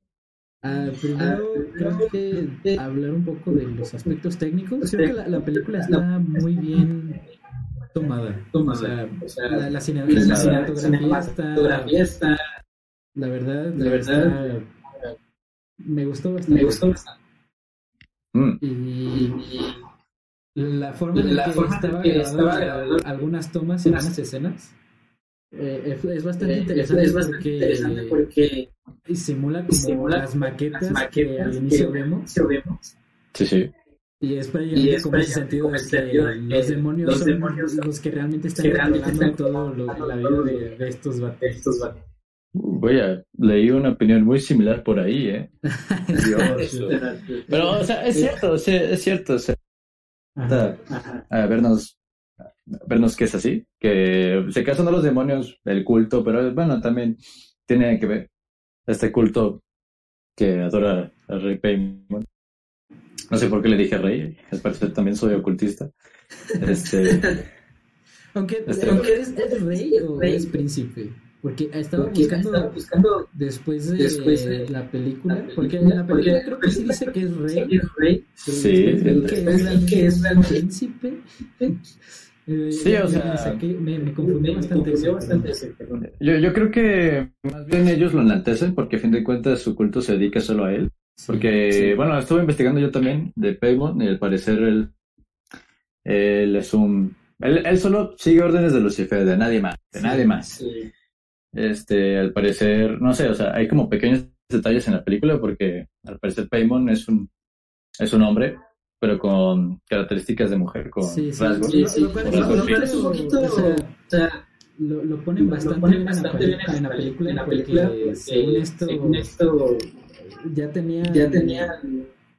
Ah, primero, creo que hablar un poco de los aspectos técnicos. Creo que la, la película está muy bien tomada. Tomada. O sea, la, la cine- La la cinematografía está, cinematografía está, la verdad, la verdad, está- me gustó bastante. me gustó bastante. Mm, Y la forma en La que forma en estaba, que estaba grabado algunas tomas y unas- algunas escenas eh, es, es bastante Eh, es, interesante, es bastante porque interesante porque simula como simula las maquetas, las que maquetas al inicio que vemos que vemos sí, sí. y es Y prácticamente es como ese sentido de que que los demonios los son demonios son los que realmente están que realmente controlando están todo lo, la vida de, de estos vatos. Vatos. Vaya, leí una opinión muy similar por ahí, ¿eh? Dios. Pero, o sea, es cierto, sí, es cierto. O sea, Ajá. Ajá. a vernos, a vernos que es así, que se casan a los demonios, el culto, pero bueno, también tiene que ver este culto que adora al rey Paimon. No sé por qué le dije rey, al parecer también soy ocultista. Este, Aunque, Este- aunque es, es rey o Rey. es príncipe. Porque estaba Porque buscando estaba buscando después de, Después de la película. la porque en la película creo que sí dice que es rey. que es rey. Sí, el- que es realmente- príncipe. Eh, Sí, o sea, saqué- me, Me bastante. ese, yo, yo creo que más bien ellos lo enaltecen porque a fin de cuentas su culto se dedica solo a él. sí, Porque, sí. bueno, estuve investigando yo también de Paymon y al parecer él, él es un... Él, él solo sigue órdenes de Lucifer, de nadie más, de Sí. nadie más. Este, al parecer, no sé, o sea, hay como pequeños detalles en la película porque al parecer Paymon es un, es un hombre, pero con características de mujer, con Sí, sí, rasgos. Sí, sí. Lo cual- con rasgos Lo cual es físicos. un poquito, o sea, o sea, Lo, lo ponen bastante ponen bien en la, bastante en película, en la porque película, porque según esto, según esto ya tenía ya tenían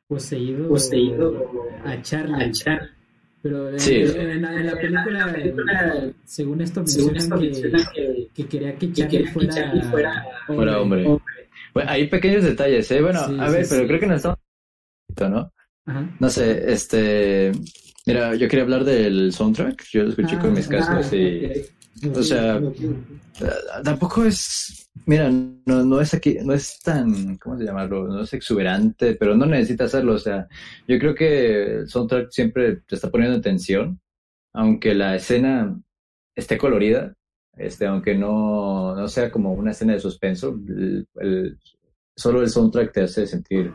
poseído, poseído a Charlie. a Charlie. Pero en, Sí. en la, en la película, En la película, según esto, según mencionan esto que, que, que quería que Charlie que fuera, Charlie fuera, fuera hombre. hombre. Bueno, hay pequeños detalles, ¿eh? Bueno, Sí, a sí, ver, pero sí. creo que no estamos... ¿no? Ajá. No sé, este... Mira, yo quería hablar del soundtrack. Yo lo escuché Ah, con mis ah, cascos y... O sea, tampoco es, mira, no, no es aquí, no es tan, ¿cómo se llamarlo? No es exuberante, pero no necesita hacerlo. O sea, yo creo que el soundtrack siempre te está poniendo atención, aunque la escena esté colorida, este, aunque no, no sea como una escena de suspenso, el, el- solo el soundtrack te hace sentir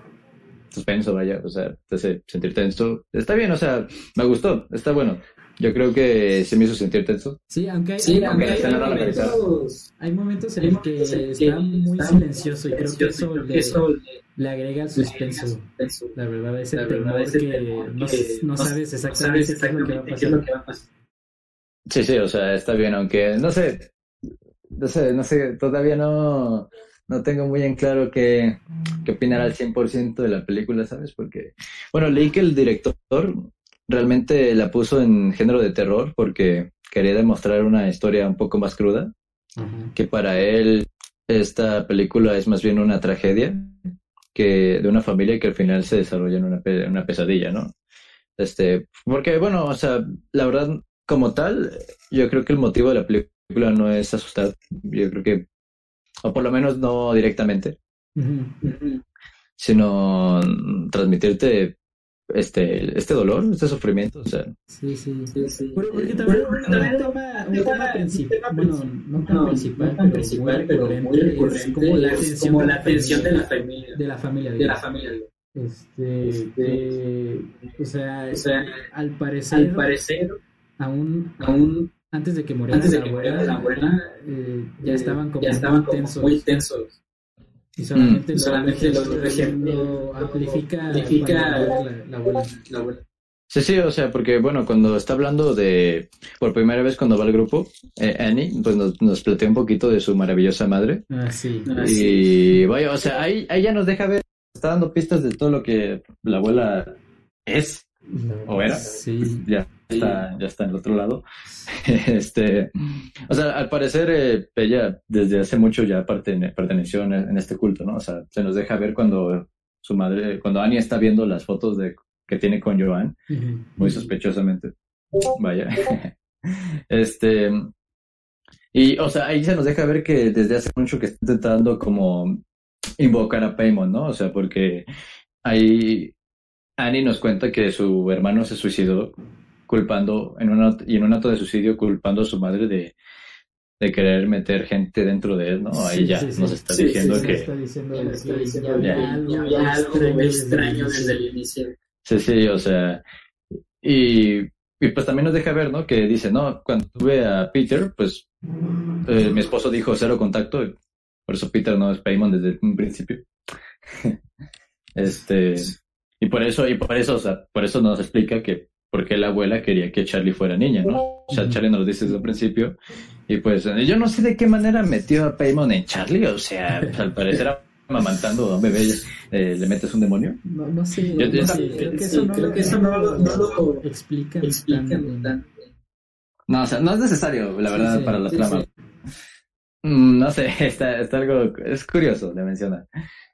suspenso, vaya, o sea, te hace sentir tenso. Está bien, o sea, me gustó, está bueno. Yo creo que se me hizo sentir tenso. Sí, aunque hay, Sí, hay- aunque la hay escena no la momentos hay momentos en los que está muy está silencioso y creo que eso, le, eso le- le agrega suspenso. La verdad, ese La verdad, temor ese que temor no, que no sabes exactamente, sabes qué es lo que va a exactamente qué es pasar. lo que va a pasar. Sí, sí, o sea, está bien, aunque no sé, no sé, no sé, todavía no, no tengo muy en claro qué, qué opinar al 100% de la película, ¿sabes? Porque, bueno, leí que el director realmente la puso en género de terror porque quería demostrar una historia un poco más cruda, que para él esta película es más bien una tragedia que de una familia que al final se desarrolla en una, pe- una pesadilla, ¿no? Este, porque, bueno, o sea, la verdad, como tal, yo creo que el motivo de la película no es asustar, yo creo que, o por lo menos no directamente, sino transmitirte este, este dolor, este sufrimiento, o sea, Sí, sí. Sí, sí. Porque, porque también porque un también tema, un un tema tema- principal, bueno, no tan no, principal, no tan pero principal, muy pero recurrente, muy es recurrente, como la es atención como de la atención de la familia, familia, de la familia, de la familia. Este, Este, o sea, O sea, al parecer, al parecer, aún aún antes de que muriera antes de la que abuela, muriera la abuela, eh, ya estaban como ya estaban muy como tensos. muy tensos. Y solamente, Mm. lo, Solamente lo- lo- lo amplifica, amplifica la, la abuela. La abuela. Sí, sí, o sea, porque bueno, cuando está hablando de, por primera vez cuando va al grupo, eh, Annie, pues nos, nos plantea un poquito de su maravillosa madre. Ah, sí. Ah, Y sí. vaya, o sea, ahí, ahí ya nos deja ver, está dando pistas de todo lo que la abuela es, ¿O era? Sí. ya está, ya está en el otro lado. Este, o sea, al parecer eh, ella desde hace mucho ya pertene- perteneció en, en este culto, ¿no? O sea, se nos deja ver cuando su madre, cuando Annie está viendo las fotos de que tiene con Joan, muy sospechosamente. Vaya. Este. Y, o sea, ahí se nos deja ver que desde hace mucho que está intentando como invocar a Paimon, ¿no? O sea, porque ahí Annie nos cuenta que su hermano se suicidó culpando, en una, y en un acto de suicidio culpando a su madre de, de querer meter gente dentro de él, ¿no? Ahí Sí, ya sí, sí. nos está Sí, diciendo que... está diciendo está diciendo había ya- algo ya había algo extraño desde desde el el inicio. Sí, sí, o sea, y, y pues también nos deja ver, ¿no? Que dice, no, cuando tuve a Peter, pues eh, mi esposo dijo cero contacto, y por eso Peter no es Paimon desde un principio. este, y por eso, y por eso, o sea, por eso nos explica que por qué la abuela quería que Charlie fuera niña, ¿no? O sea. Charlie nos lo dice desde un principio, y pues yo no sé de qué manera metió a Paimon en Charlie, o sea, pues, al parecer amamantando a un bebé, eh, le metes un demonio. No, no sé, Yo- yo no sé, creo que sí, eso no, creo lo- que eso no lo- no lo explican, tan Explican bien. tan- No, o sea, no es necesario, la verdad, sí, para la sí, trama. sí. Mm, No sé, está, está algo, es curioso de mencionar.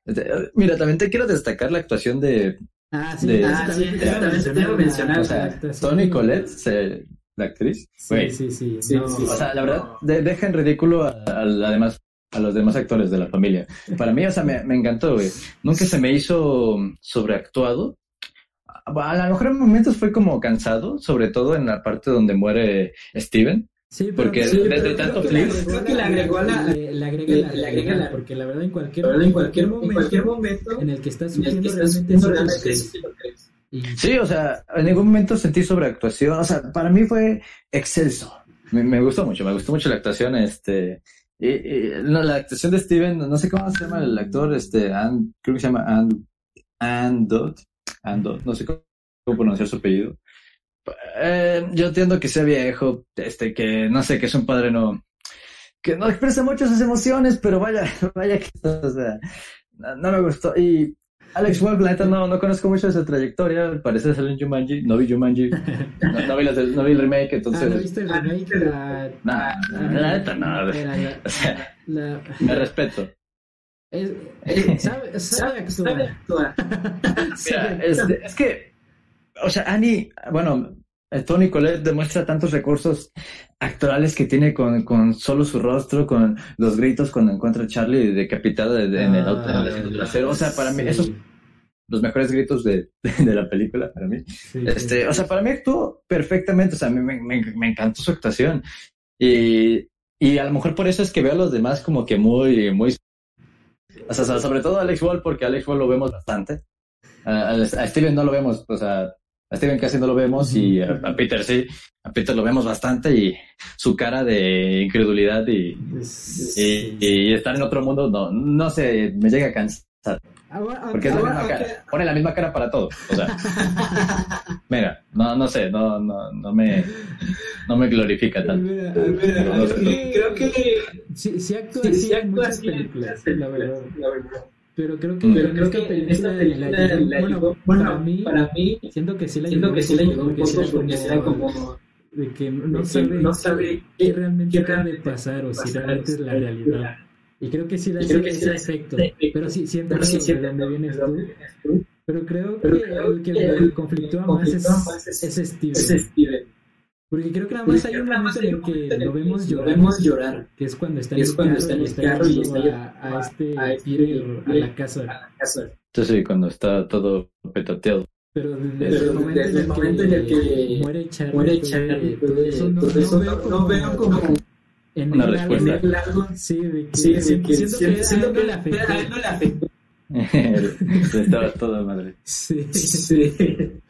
Este, Mira, también te quiero destacar la actuación de, Ah, sí, de- Ah, sí, también eso también te que mencionar, o sea, Tony Collette, se- la actriz. Sí, sí, sí. Sí, no, sí, O sea, la verdad, de- deja en ridículo a, a- además a los demás actores de la familia. Para mí, o sea, me, me encantó, güey. Nunca se me hizo sobreactuado. A a lo mejor en momentos fue como cansado, sobre todo en la parte donde muere Steven. Sí, pero Porque sí, desde pero creo tanto que creo que le agregó la- le, agrega la, le agrega realidad, la- porque la verdad en cualquier, en cualquier, en momento cualquier momento en el que estás sufriendo que estás realmente lo realmente crees. sí lo crees. Y- Sí, o sea, en ningún momento sentí sobreactuación. O sea, para mí fue excelso. Me, me gustó mucho, me gustó mucho la actuación. Este, y- y, no, la actuación de Steven, no sé cómo se llama el actor, este, And- creo que se llama And, Andot, Andot, no sé cómo, cómo pronunciar su apellido. Eh, yo entiendo que sea viejo, este, que no sé, que es un padre no, que no expresa mucho sus emociones, pero vaya, vaya que, o sea, no, no me gustó. Y Alex Wolf, la neta, no, no conozco mucho de su trayectoria. Al parecer salió en Jumanji. No vi Jumanji. No, no vi, del- no vi el remake, Ah, entonces. ¿no viste el remake? La, Nah, la neta, no. La- O sea, la- me respeto. es- es- sabe, sabe actuar. Mira, es, es que, o sea, Annie, bueno, Tony Colette demuestra tantos recursos actorales que tiene con, con solo su rostro, con los gritos cuando encuentra a Charlie decapitado de- de- en el auto en el asiento trasero. O sea, para mí, Sí, esos los mejores gritos de, de la película, para mí. sí, Este, sí. o sea, para mí actuó perfectamente, o sea, a mí me, me, me encantó su actuación. Y, y a lo mejor por eso es que veo a los demás como que muy, muy... O sea, so- sobre todo a Alex Wall, porque a Alex Wall lo vemos bastante. A- a Steven no lo vemos, o sea, a Steven casi no lo vemos y a, a Peter sí. A Peter lo vemos bastante y su cara de incredulidad y, Es- y, y estar en otro mundo, no, no sé, me llega a cansar. Ahora- Porque es la ahora- misma cara. Pone la misma cara para todo. O sea, mira, no, no sé, no, no, no me, no me glorifica tanto. Mira, Mira, No, no, creo que- creo que Sí, sí actúa sí, así sí en actúa muchas así en películas, muchas la verdad. películas, la verdad. Pero creo que, Mm. Pero en creo que en película, esta película la ayudó- la bueno, ayudó, para bueno, mí, para mí, siento que sí la siento ayudó que sí la ayudó un porque sí poco era porque como- será como de que no que sabe, no sabe qué qué realmente qué puede realmente pasar o si pasar, realmente es la realidad. Y creo que sí da ese, sí efecto. efecto. Pero sí, siento Pero sí que siento de dónde vienes de tú. Pero creo Pero que creo el que que el más es, conflictúa más es- es Steven. Es Steven. Porque creo que nada más hay un momento en el que lo que vemos lo llorar. vemos llorar Que es cuando está Que en es el cuando carro está en y el está carro y llevando está a, este a este Peter a la Peter casa. a la casa. Sí, sí, cuando está todo petateado. Pero desde, Pero el, momento, desde en el momento en el que muere Charlie, Muere todo- Charlie, todo eso no, todo eso no veo como, no veo como en una respuesta. algo- en algo Sí, de que, Sí, de siento, que siento siento, que siento a él que no le a afectó. Estaba toda madre. Sí. Sí.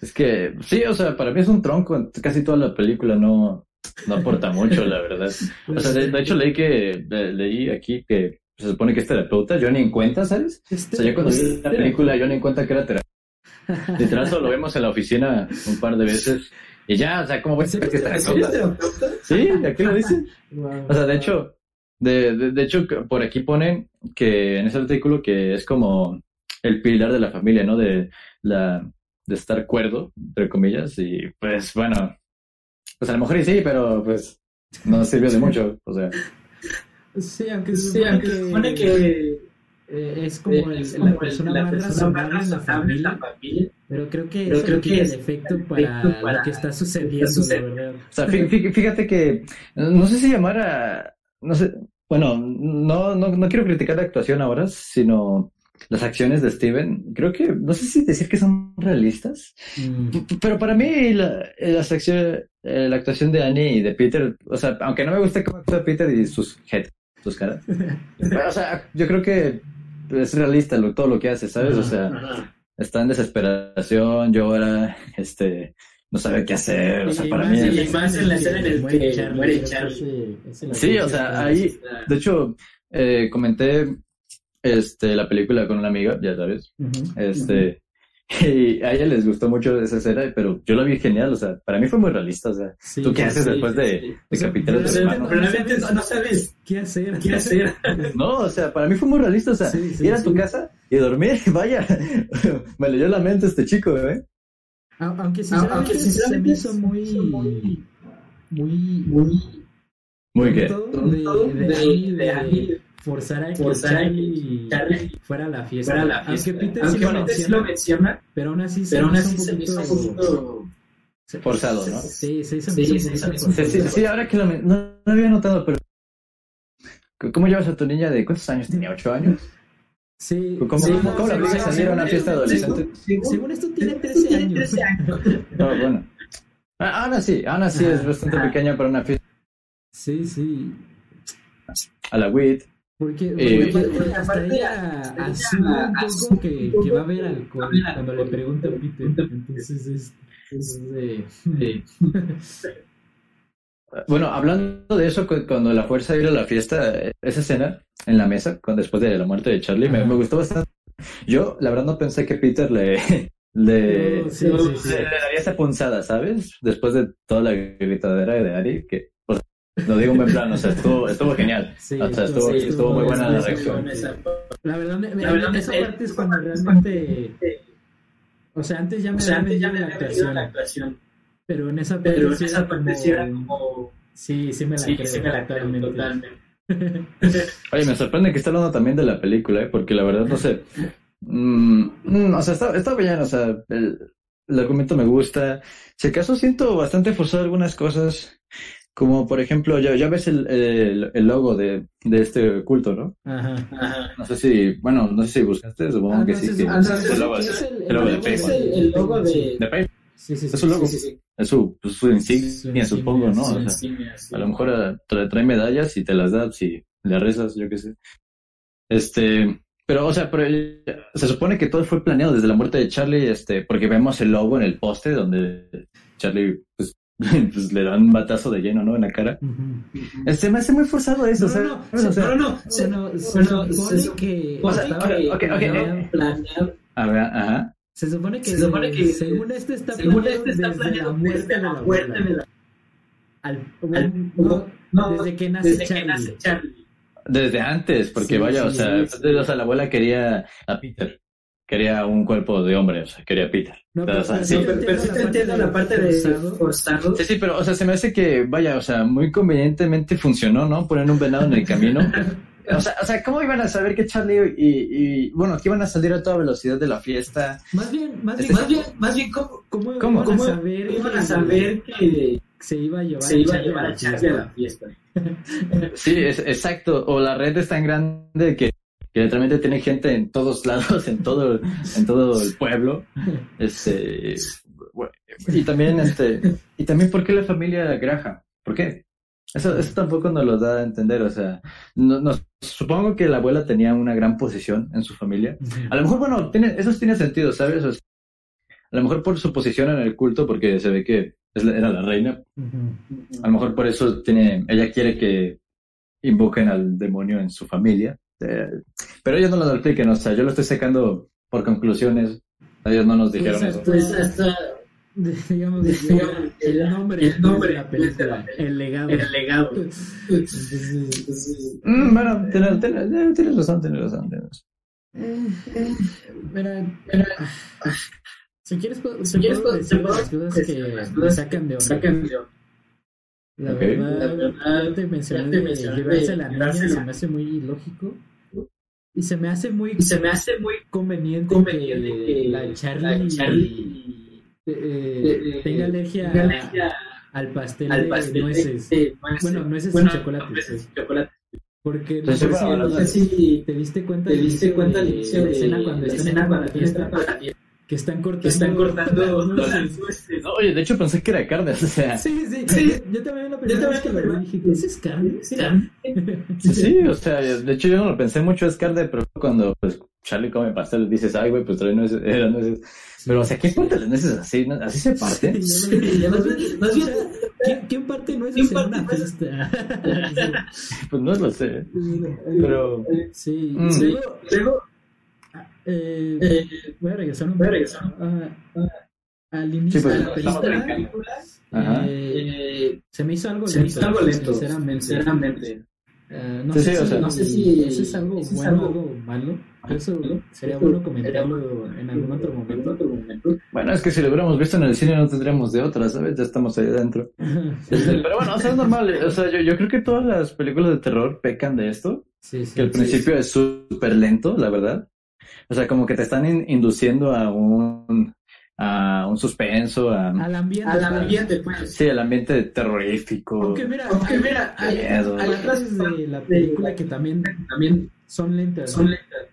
Es que, sí, o sea, para mí es un tronco. Casi toda la película no, no aporta mucho, la verdad. O sea, de, de hecho leí que, le- leí aquí que se supone que es terapeuta. Yo ni en cuenta, ¿sabes? O sea, yo cuando vi la película, yo ni en cuenta que era terapeuta. Solo lo vemos en la oficina un par de veces. Y ya, o sea, ¿cómo saber que es ¿Eres terapeuta? terapeuta? Sí, aquí lo dice. Wow. O sea, de hecho, de, de, de hecho, por aquí ponen que en ese artículo que es como el pilar de la familia, ¿no? De la de estar cuerdo, entre comillas, y pues bueno, pues a lo mejor y sí, pero pues no sirvió de mucho, o sea, Sí, aunque se Sí, supone aunque que, se supone que eh, es como, eh, el- es la como persona la más persona más razonable en la razonable en la familia, familia. pero creo que Pero eso creo que es efecto para, lo que está sucediendo, está sucediendo. o sea, fí- fí- fíjate que no sé si llamara, no sé, bueno, no, no, no quiero criticar la actuación ahora, sino las acciones de Steven, creo que, no sé si decir que son realistas, Mm. Pero para mí la, las acciones- eh, la actuación de Annie y de Peter, o sea, aunque no me guste cómo actúa Peter y sus head, sus caras, pero, o sea, yo creo que es realista lo- todo lo que hace, ¿sabes? O sea, está en desesperación, llora, este, no sabe qué hacer, o sea, Y para más- mí y es- más en la escena en el que muere Charlie. Sí, o sea, ahí- de hecho, eh, comenté este, la película con una amiga, ya sabes, Ujú. Este, y a ella les gustó mucho esa escena, pero yo la vi genial, o sea, para mí fue muy realista, o sea, Sí, ¿tú qué haces sí, después de, sí. de O sea, capital de tu realmente hermano? Pero realmente no, no sabes ¿Qué hacer? qué hacer. No, o sea, para mí fue muy realista, o sea, Sí, sí, ir a tu casa y dormir, vaya, me leyó la mente este chico, ¿eh? Aunque Aunque sinceramente, se me hizo muy, muy- muy, Muy que, de, de, forzar a que forzar a que Charlie, Charlie fuera a la fiesta. fuera a la fiesta. Aunque Peter Aunque sí lo Peter sí menciona, lo menciona, pero aún así se pero aún me así hizo se un me hizo un poquito... poquito se- Forzado, ¿no? Sí, sí, se hizo sí, sí, sí, ahora que lo no, no había notado, pero ¿cómo llevas a tu niña de cuántos años tenía? ¿Ocho años? Sí, ¿Cómo, sí, la sí, obligas a sí, salir a una sí, fiesta sí, adolescente? Según esto tiene 13 años. 13 años. No, bueno. Ah, Aún así, aún así es bastante Ajá. pequeña para una fiesta Sí, sí. a la WIT. Porque, Eh, porque aparte, porque hasta aparte ella asume un poco que, que va a haber alcohol cuando le pregunta a Peter. Entonces es, es de... Sí. Bueno, hablando de eso, cu- cuando la fuerza ir a la fiesta, eh, esa escena en la mesa, con, después de la muerte de Charlie, me, me gustó bastante. Yo, la verdad, no pensé que Peter le, le, No, sí, sí, sí. le- le daría esa punzada, ¿sabes? Después de toda la gritadera de Ari, que, o sea, lo digo en buen plan, o sea, estuvo, estuvo genial. Sí, O sea, estuvo, sí, estuvo muy buena la reacción. La verdad, me, me- La verdad, esa me- parte es cuando realmente... O sea, antes ya me O sea, había antes ya me la actuación, la actuación, pero en esa parte pero en sí esa era parte sí era como... Sí, sí me la Sí, creo sí me la creo totalmente. totalmente. Oye, me sorprende que esté hablando también de la película, ¿eh? porque la verdad, no sé. mm, mm, o sea, está, está bien, o sea, el- el argumento me gusta. Si acaso siento bastante forzado algunas cosas, como por ejemplo, ya, ya ves el, el, el logo de, de este culto, ¿no? Ajá. Ajá. No sé si, bueno, no sé si buscaste, supongo Ah, que no, sí. sí. supone- Ah, no, supone el logo que es- es el- el logo de de... De PayPal, Sí, sí, sí. Es su logo. Sí, sí, sí. es su, pues, su insignia, Su insignia, supongo, ¿no? su O sea, Insignia, sí. a lo mejor eh, trae, trae medallas y te las da si le rezas, yo qué sé. Este, pero, o sea, pero el- se supone que todo fue planeado desde la muerte de Charlie, este, porque vemos el logo en el poste donde Charlie, pues, pues le dan un batazo de lleno, ¿no? En la cara. Este, me hace muy forzado eso, No, ¿sabes? no, O sea, No, no, no. se- se supone se- que o sea, estaba ok, ok, ok, planeado- eh, planeado. a ver, ajá. Se supone que, Se supone que- según este está Según planeado este está desde planeado la muerte desde de la muerte abuela. de la... Al- al- no, no, desde que nace Desde Charlie. que nace Charlie. Desde antes, porque Sí, vaya, o sí, sea, sí, o sea, la abuela quería a Peter. Quería un cuerpo de hombre, o sea, quería a Peter. No, O pero, sea, pero sí, Sí, pero, pero sí te entiendo la parte de forzado. forzado. Sí, sí, pero, o sea, se me hace que, vaya, o sea, muy convenientemente funcionó, ¿no? Poner un venado en el camino. O sea, o sea, ¿cómo iban a saber que Charlie y, y, bueno, que iban a salir a toda velocidad de la fiesta? Más bien, más bien, Este- Más bien, más bien, ¿cómo, ¿cómo, ¿Cómo? iban cómo a saber, iban que a saber que se iba a llevar se iba a Charlie llevar a Charlie a la fiesta? Sí, es, exacto. O la red es tan grande que, que literalmente tiene gente en todos lados, en todo, en todo el pueblo. Este, y también, este, y también, ¿por qué la familia Graham? ¿Por qué? Eso, eso tampoco nos lo da a entender, o sea, no, no- supongo que la abuela tenía una gran posición en su familia. A lo mejor, bueno, tiene, eso tiene sentido, ¿sabes? O sea, a lo mejor por su posición en el culto, porque se ve que es la- era la reina, a lo mejor por eso tiene, ella quiere que invoquen al demonio en su familia. Eh, pero ellos no lo expliquen, o sea, yo lo estoy sacando por conclusiones. Ellos no nos dijeron Pues, eso. Pues hasta digamos, Digamos, el nombre, el nombre de la película, el legado. el legado. Entonces, Mm, bueno, tienes, tienes- eh, tienes razón, tienes razón. tienes razón. eh, mira, Mira, si quieres, puedo- Si quieres, puedo decir las cosas que me sacan de onda. La verdad, La verdad, ya te mencioné ya te de llevarse a la niña, se me hace muy ilógico. Y se me hace muy Y se me hace muy conveniente, conveniente que que la Charlie, la Charlie eh, eh, tenga alergia, tenga alergia al pastel al de pastel nueces. de nueces. Bueno, nueces Bueno, y chocolate. nueces y chocolate. Porque no sé bueno, si la No sé si te diste cuenta te al diste inicio cuenta al de inicio la de escena cuando la están escena en cuando la fiesta, están en la fiesta, que están cortando, que están cortando las las nueces. nueces. No, oye, de hecho pensé que era carne, o sea. Sí, sí, Sí. Yo también la Yo primera vez también que lo dije, ¿eso es carne? Sí. Sí, sí, o sea, de hecho yo no lo pensé mucho, es carne, pero cuando pues Charlie come pastel dices, ay, güey, pues trae nueces, eran nueces. Pero, o sea, ¿quién parte las nueces así? no? ¿Así se parte? Sí, Sí, ¿no has O sea, visto? ¿quién, quién parte no es ¿Quién en parte una no es- fiesta? Pues no lo sé, pero... Sí, Mm. Sí. luego, Luego, eh, eh, voy a regresar un voy a regresar un a- a- al inicio pues, de la película. eh, se me hizo algo se me lento, hizo algo lento, sinceramente. sinceramente. Eh, no, Sí, sé sí, o si, sea- no sé si eso es algo bueno o algo malo. Eso sería bueno comentarlo en algún otro En momento. Bueno, es que si lo hubiéramos visto en el cine no tendríamos de otra, ¿sabes? Ya estamos ahí adentro. Pero bueno, o sea, es normal. O sea, yo, yo creo que todas las películas de terror pecan de esto. Sí, sí. Que al Sí, principio es súper lento, la verdad. O sea, como que te están in- induciendo a un, a un suspenso, a... Al ambiente. Al pues. ambiente, pues. Sí, el ambiente terrorífico. Aunque mira, Aunque hay, mira, hay, hay, hay frases de la película que también también son lentas. son ¿no? lentas,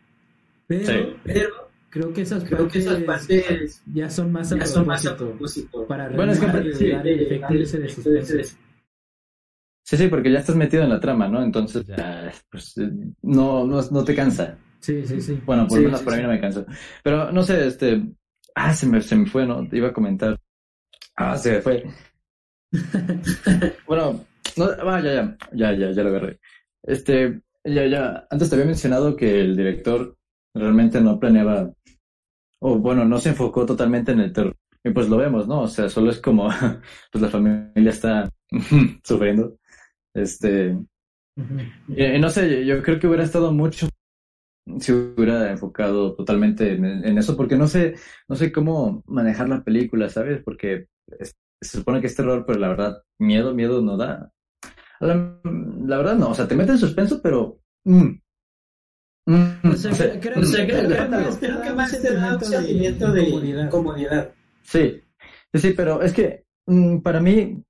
Pero Sí. pero creo que esas creo que esas partes partes ya son más a ya son más a propósito para Bueno, es que Sí, el efecto de- ese de de- Sí, sí, porque ya estás metido en la trama, ¿no? Entonces, ya, pues, eh, no, no, no te cansa. Sí, sí, sí. Bueno, por Sí, lo menos sí, para sí. mí no me cansa. Pero, no sé, este... Ah, se me, se me fue, ¿no? Te iba a comentar. Ah, se me fue. bueno, no, ah, ya, ya, ya, ya, ya lo agarré. Este, ya, ya, antes te había mencionado que el director realmente no planeaba, o bueno, no se enfocó totalmente en el terror. Y pues lo vemos, ¿no? O sea, solo es como, pues la familia está sufriendo. Este, Ujú. eh, no sé, yo creo que hubiera estado mucho si hubiera enfocado totalmente en, en eso, porque no sé, no sé cómo manejar la película, ¿sabes? Porque es- se supone que es terror, pero la verdad, miedo, miedo no da. La, la verdad no, o sea, te mete en suspenso, pero... mm, mm, O sea, creo- creo, Creo creo que más te creo da que un más te da un sentimiento de comodidad. comodidad. Sí, sí, sí, pero es que mm, para mí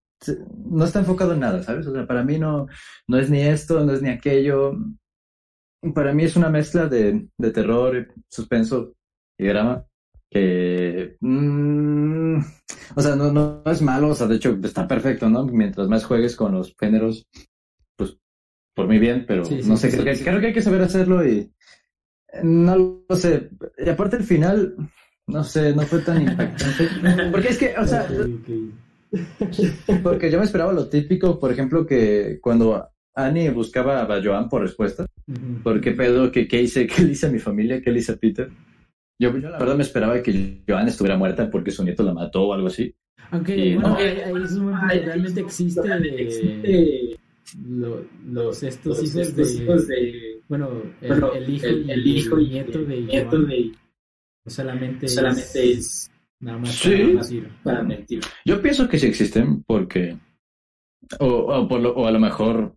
no está enfocado en nada, ¿sabes? O sea, para mí no, no es ni esto, no es ni aquello. Para mí es una mezcla de, de terror, suspenso y drama que, mm, o sea, no, no es malo, o sea, de hecho está perfecto, ¿no? Mientras más juegues con los géneros, por mí bien, pero Sí, sí, no sé, sí, creo, que, sí. creo que hay que saber hacerlo y eh, no lo sé. Y aparte el final, no sé, no fue tan impactante. Porque es que, o sea, porque yo me esperaba lo típico, por ejemplo, que cuando Annie buscaba a Joan por respuesta, Ujú. ¿por qué pedo? ¿Qué, qué hice? ¿Qué le hice a mi familia? ¿Qué le hice a Peter? Yo, yo la verdad me esperaba que Joan estuviera muerta porque su nieto la mató o algo así. Aunque, Y bueno, no. ahí, ahí es un momento que realmente existe existe lo- los estos los hijos estos de, hijos de bueno, el, bueno, el hijo el, y el hijo el y nieto de nieto de solamente, solamente es es nada más Sí. para mentir. para mentir. Yo pienso que sí existen porque, o, o, por lo- o a lo mejor,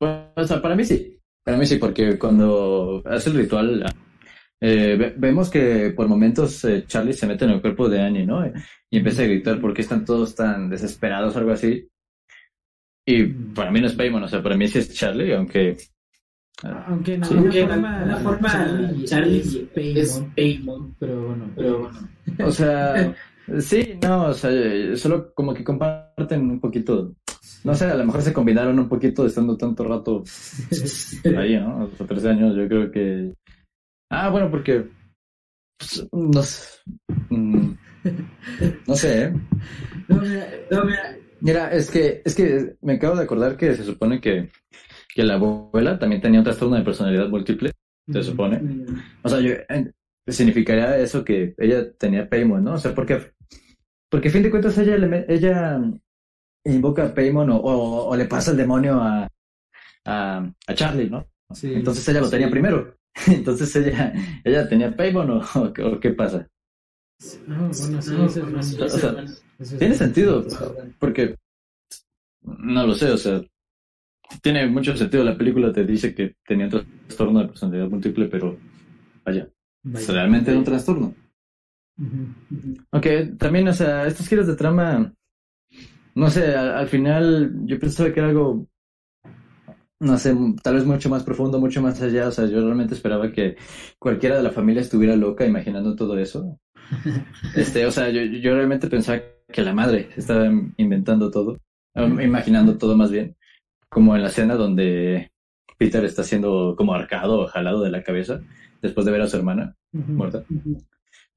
o sea, para mí sí, para mí sí, porque cuando hace el ritual, eh, ve- vemos que por momentos eh, Charlie se mete en el cuerpo de Annie, ¿no? Y empieza a gritar por qué están todos tan desesperados o algo así. Y para mí no es Paimon, o sea, para mí sí es Charlie, aunque Aunque Sí. Aunque de forma, Charlie, Charlie es es Paimon, Paimon, pero bueno, pero bueno. O sea, sí, no, o sea, solo como que comparten un poquito, no sé, a lo mejor se combinaron un poquito estando tanto rato ahí, ¿no? O sea, 13 años, yo creo que... Ah, bueno, porque... pues, no sé, mm, no sé, ¿eh? No, mira, No, mira, Mira, es que, es que me acabo de acordar que se supone que, que la abuela también tenía un trastorno de personalidad múltiple, se supone. O sea, yo, significaría eso que ella tenía Paimon, ¿no? O sea, porque, porque a fin de cuentas ella, ella invoca a Paimon o, o, o le pasa el demonio a, a, a Charlie, ¿no? Sí. Entonces ella lo tenía Sí. primero. Entonces ella, ella tenía Paimon o, o, qué- o qué pasa. Bueno, sí, no, bueno, sí, eso Tiene sentido, porque no lo sé, o sea, tiene mucho sentido. La película te dice que tenía un trastorno de personalidad múltiple, pero vaya, Vaya. realmente era un trastorno. Aunque también, o sea, estos giros de trama, no sé, al, al final yo pensaba que era algo, no sé, tal vez mucho más profundo, mucho más allá. O sea, yo realmente esperaba que cualquiera de la familia estuviera loca imaginando todo eso. Este, o sea, yo, yo realmente pensaba que la madre estaba inventando todo, imaginando todo más bien, como en la escena donde Peter está siendo como arcado o jalado de la cabeza después de ver a su hermana muerta.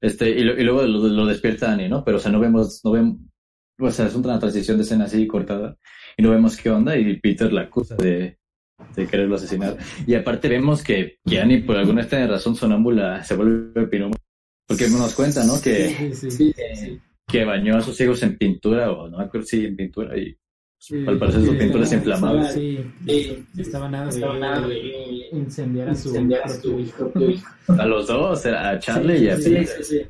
Este, y, lo- y luego lo, lo despierta Annie, ¿no? Pero, o sea, no vemos, no vemos, o sea, es una transición de escena así cortada y no vemos qué onda y Peter la acusa de, de quererlo asesinar. Y aparte vemos que, que Annie, por alguna extraña razón sonámbula, se vuelve piromo. Porque nos cuenta, ¿no? Que, Sí, sí. Sí, sí, sí. Que bañó a sus hijos en pintura, o no me acuerdo si en pintura, y Sí, al parecer su sí, pintura es estaba- inflamable. Sí, Sí, estaba nada de, estaba nada de incendiar a su a hijo. A los dos, a Charlie Sí, y a sí, Peter. Sí, sí, sí.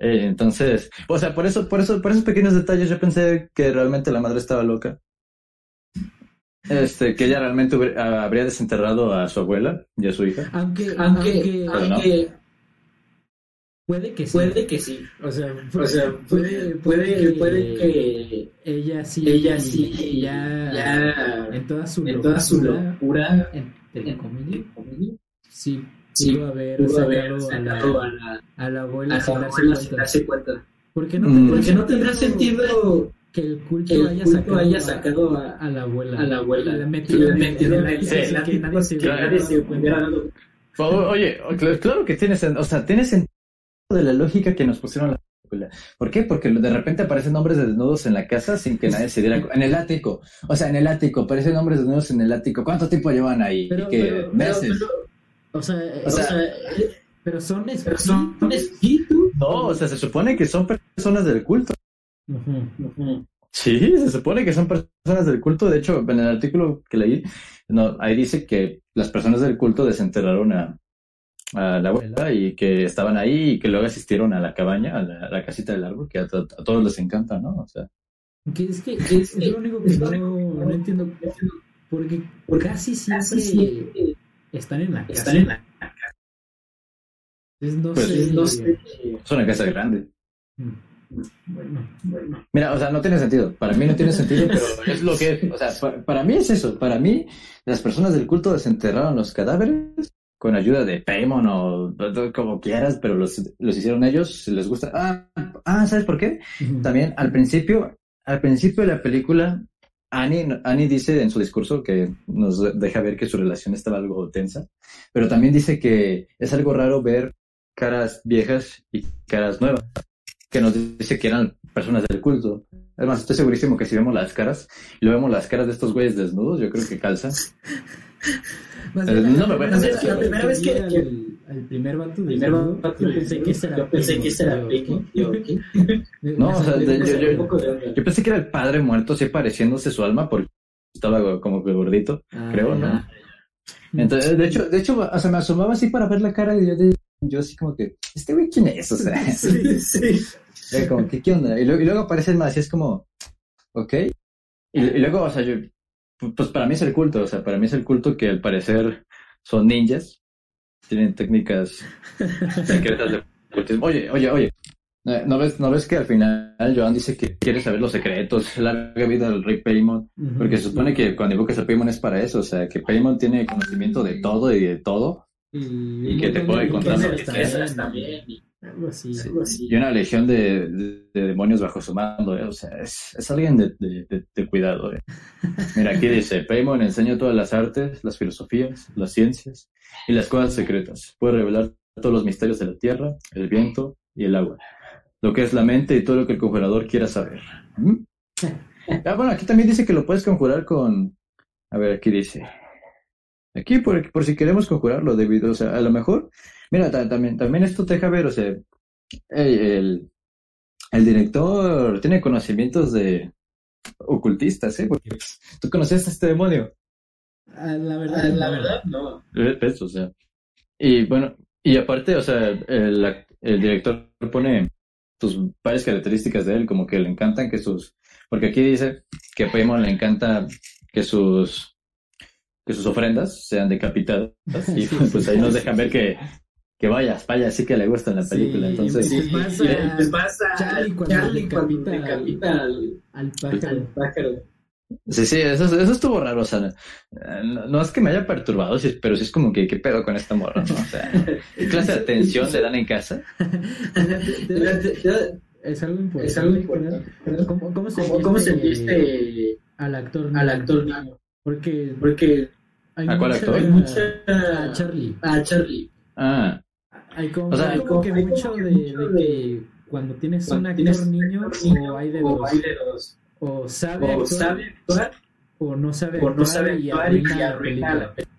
Eh, entonces, o sea, por eso, por eso, por esos pequeños detalles yo pensé que realmente la madre estaba loca. Este, que ella realmente hubiera- habría desenterrado a su abuela y a su hija. Aunque, Aunque, aunque, Pero no. aunque puede que sí. puede que sí. O sea, O sea, puede, puede, puede que ella sí, ella sí ya, ya en toda su en toda su locura, locura comillas, en- sí Sí, pudo haber pudo haber sacado, a, a la, la, a la a abuela la sin darse abuela sin cuenta. darse cuenta. Porque no Mm. no tendrá sentido que el culto, que el haya, culto sacado haya a- sacado a- a la abuela. a la abuela. Y la metido en en la el- que nadie se hubiera dado Oye, claro que tiene sentido, o sea, tiene sentido de la lógica que nos pusieron la película. ¿Por qué? Porque de repente aparecen hombres desnudos en la casa sin que nadie se diera En el ático. O sea, en el ático, aparecen hombres desnudos en el ático. ¿Cuánto tiempo llevan ahí? Pero- ¿Qué? pero- ¿Meses? pero- O sea, O sea, pero son pero son. No, o sea, se supone que son personas del culto. Sí, se supone que son personas del culto. De hecho, en el artículo que leí, no, ahí dice que las personas del culto desenterraron a, a la abuela y que estaban ahí y que luego asistieron a la cabaña, a la, a la casita del árbol, que a, to- a todos les encanta, ¿no? O sea, Que es que es, es lo único que no, no entiendo. Porque, casi siempre Casi siempre están en la casa. están en la Entonces, no Pues, sé. no sé. es una casa grande. Mm. Bueno, bueno. Mira, o sea, no tiene sentido. Para mí no tiene sentido, pero es lo que es. O sea, pa- para mí es eso. Para mí, las personas del culto desenterraron los cadáveres con ayuda de Paimon o como quieras, pero los, los hicieron ellos, les gusta. Ah, ah, ¿sabes por qué? También al principio, al principio de la película, Annie, Annie dice en su discurso que nos deja ver que su relación estaba algo tensa, pero también dice que es algo raro ver caras viejas y caras nuevas, que nos dice que eran personas del culto. Además, estoy segurísimo que si vemos las caras y luego vemos las caras de estos güeyes desnudos, yo creo que calzan. Eh, no me voy a vez La primera vez que- al, primer vato de Primer yo pensé que ese era Yo pensé que ese era. No, o sea, yo- pensé que era el padre muerto, así pareciéndose su alma, porque estaba como que gordito, Ah, creo, ¿no? Entonces, de hecho, de hecho, o sea, me asomaba así para ver la cara y yo, de- yo así como que, ¿este güey quién es? O sea, Sí, sí. como que, ¿qué onda? Y luego, y luego aparece el más y es como, ok. Y, y luego, o sea, yo, pues para mí es el culto, o sea, para mí es el culto que al parecer son ninjas, tienen técnicas secretas de ocultismo. Oye, oye, oye, ¿no ves, ¿no ves que al final Joan dice que quiere saber los secretos, larga vida del rey Paimon? Ujú. Porque se supone que cuando invocas a Paimon es para eso, o sea, que Paimon tiene conocimiento de todo y de todo, y, y que te puede contar lo que también. Y Algo así. Sí. Algo así. y una legión de, de- de demonios bajo su mando, ¿eh? o sea, es, es alguien de, cuidado. ¿eh? Mira, aquí dice, Paimon enseña todas las artes, las filosofías, las ciencias y las cosas secretas. Puede revelar todos los misterios de la tierra, el viento y el agua. Lo que es la mente y todo lo que el conjurador quiera saber. ¿Mm? Ah, bueno, aquí también dice que lo puedes conjurar con... A ver, aquí dice... Aquí, por, por si queremos conjurarlo, debido, o sea, a lo mejor... Mira, ta- también, también esto te deja ver, o sea, el, el, el director tiene conocimientos de ocultistas, ¿eh? Porque pues, tú conocías a este demonio. Ah, la verdad, Ah, La verdad, no. ¿Ves? O sea. Y bueno, y aparte, o sea, el, ac- el director pone sus varias características de él, como que le encantan que sus. Porque aquí dice que a Paimon le encanta que sus que sus ofrendas sean decapitadas. Y Sí, pues sí. ahí nos dejan ver que, que vaya, vaya, sí que le gusta en la Sí, película. Entonces, Sí, pues vas y a- pues vas a Charlie cuando Charlie cuando al- decapita al, al al pájaro. pájaro. Sí, sí, eso, eso estuvo raro, o sea, no, no es que me haya perturbado, pero sí es como que, ¿qué pedo con esta morra, no? O sea, ¿qué clase de atención le dan en casa? Es algo importante. Es algo importante. ¿Cómo, cómo sentiste, ¿Cómo, cómo sentiste al actor? al actor niño? Porque Porque hay ¿A cuál mucha- actor? hay A mucha... Charlie. A Charlie. Ah, Hay como, O sea, hay como que mucho de, de de- que cuando tienes un Cuando actor tienes niño, niño, o hay de o dos. hay de dos. O sabe O actuar, sabe actuar o no sabe o no actuar sabe y actuar y arruina la arruina la película.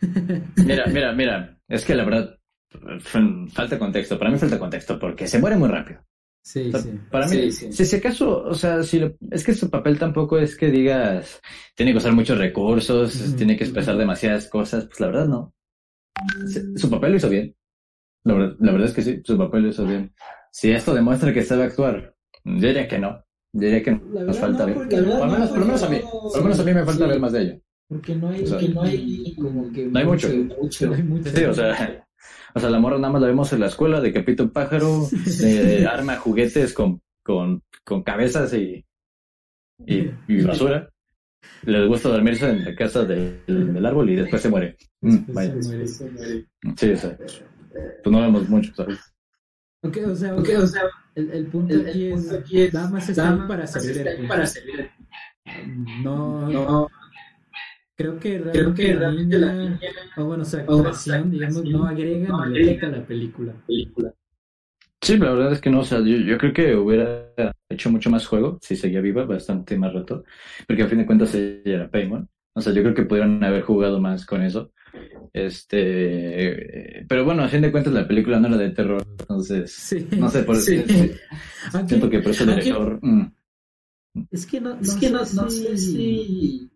mira, mira, mira, es que la verdad, falta contexto, para mí falta contexto, porque se muere muy rápido. Sí, O sea, sí. Para mí, Sí, sí. si, si acaso, o sea, si lo- es que su papel tampoco es que digas, tiene que usar muchos recursos, Ujú. tiene que expresar demasiadas cosas, pues la verdad no. Se- Su papel lo hizo bien. La verdad, la verdad es que sí, su papel lo hizo bien. Si esto demuestra que sabe actuar, yo diría que no. Yo diría que nos falta no, ver. Por menos, no, por menos a mí, por menos a mí me falta sí. ver más de ella. Porque no hay, O sea, que no hay como que No hay mucho. mucho. No hay mucho. Sí, o sea, o sea, la morra nada más la vemos en la escuela, decapita un pájaro, eh, arma juguetes con, con, con cabezas y, y, y basura. Les gusta dormirse en la casa del, del árbol y después se muere. Mm, vaya. se muere. Se muere. Sí, o sea, pues no vemos mucho, ¿sabes? Ok, o sea, Ok, o sea, el, el punto el, aquí el es, punto aquí es nada más está nada ahí más para servir para servir No, No, creo que realmente, creo que la realmente la niña o bueno, o actuación, su digamos, actuación no agrega no ni a la película. película. Sí, la verdad es que no, o sea, yo, yo creo que hubiera hecho mucho más juego si seguía viva bastante más rato, porque a fin de cuentas ella era Paimon. O sea, yo creo que pudieron haber jugado más con eso. Este, eh, pero bueno, a fin de cuentas la película no era de terror, entonces, Sí. no sé, por Sí. Aunque- siento que por eso el director, mm, Es que no, no Es que no, sé no sé si...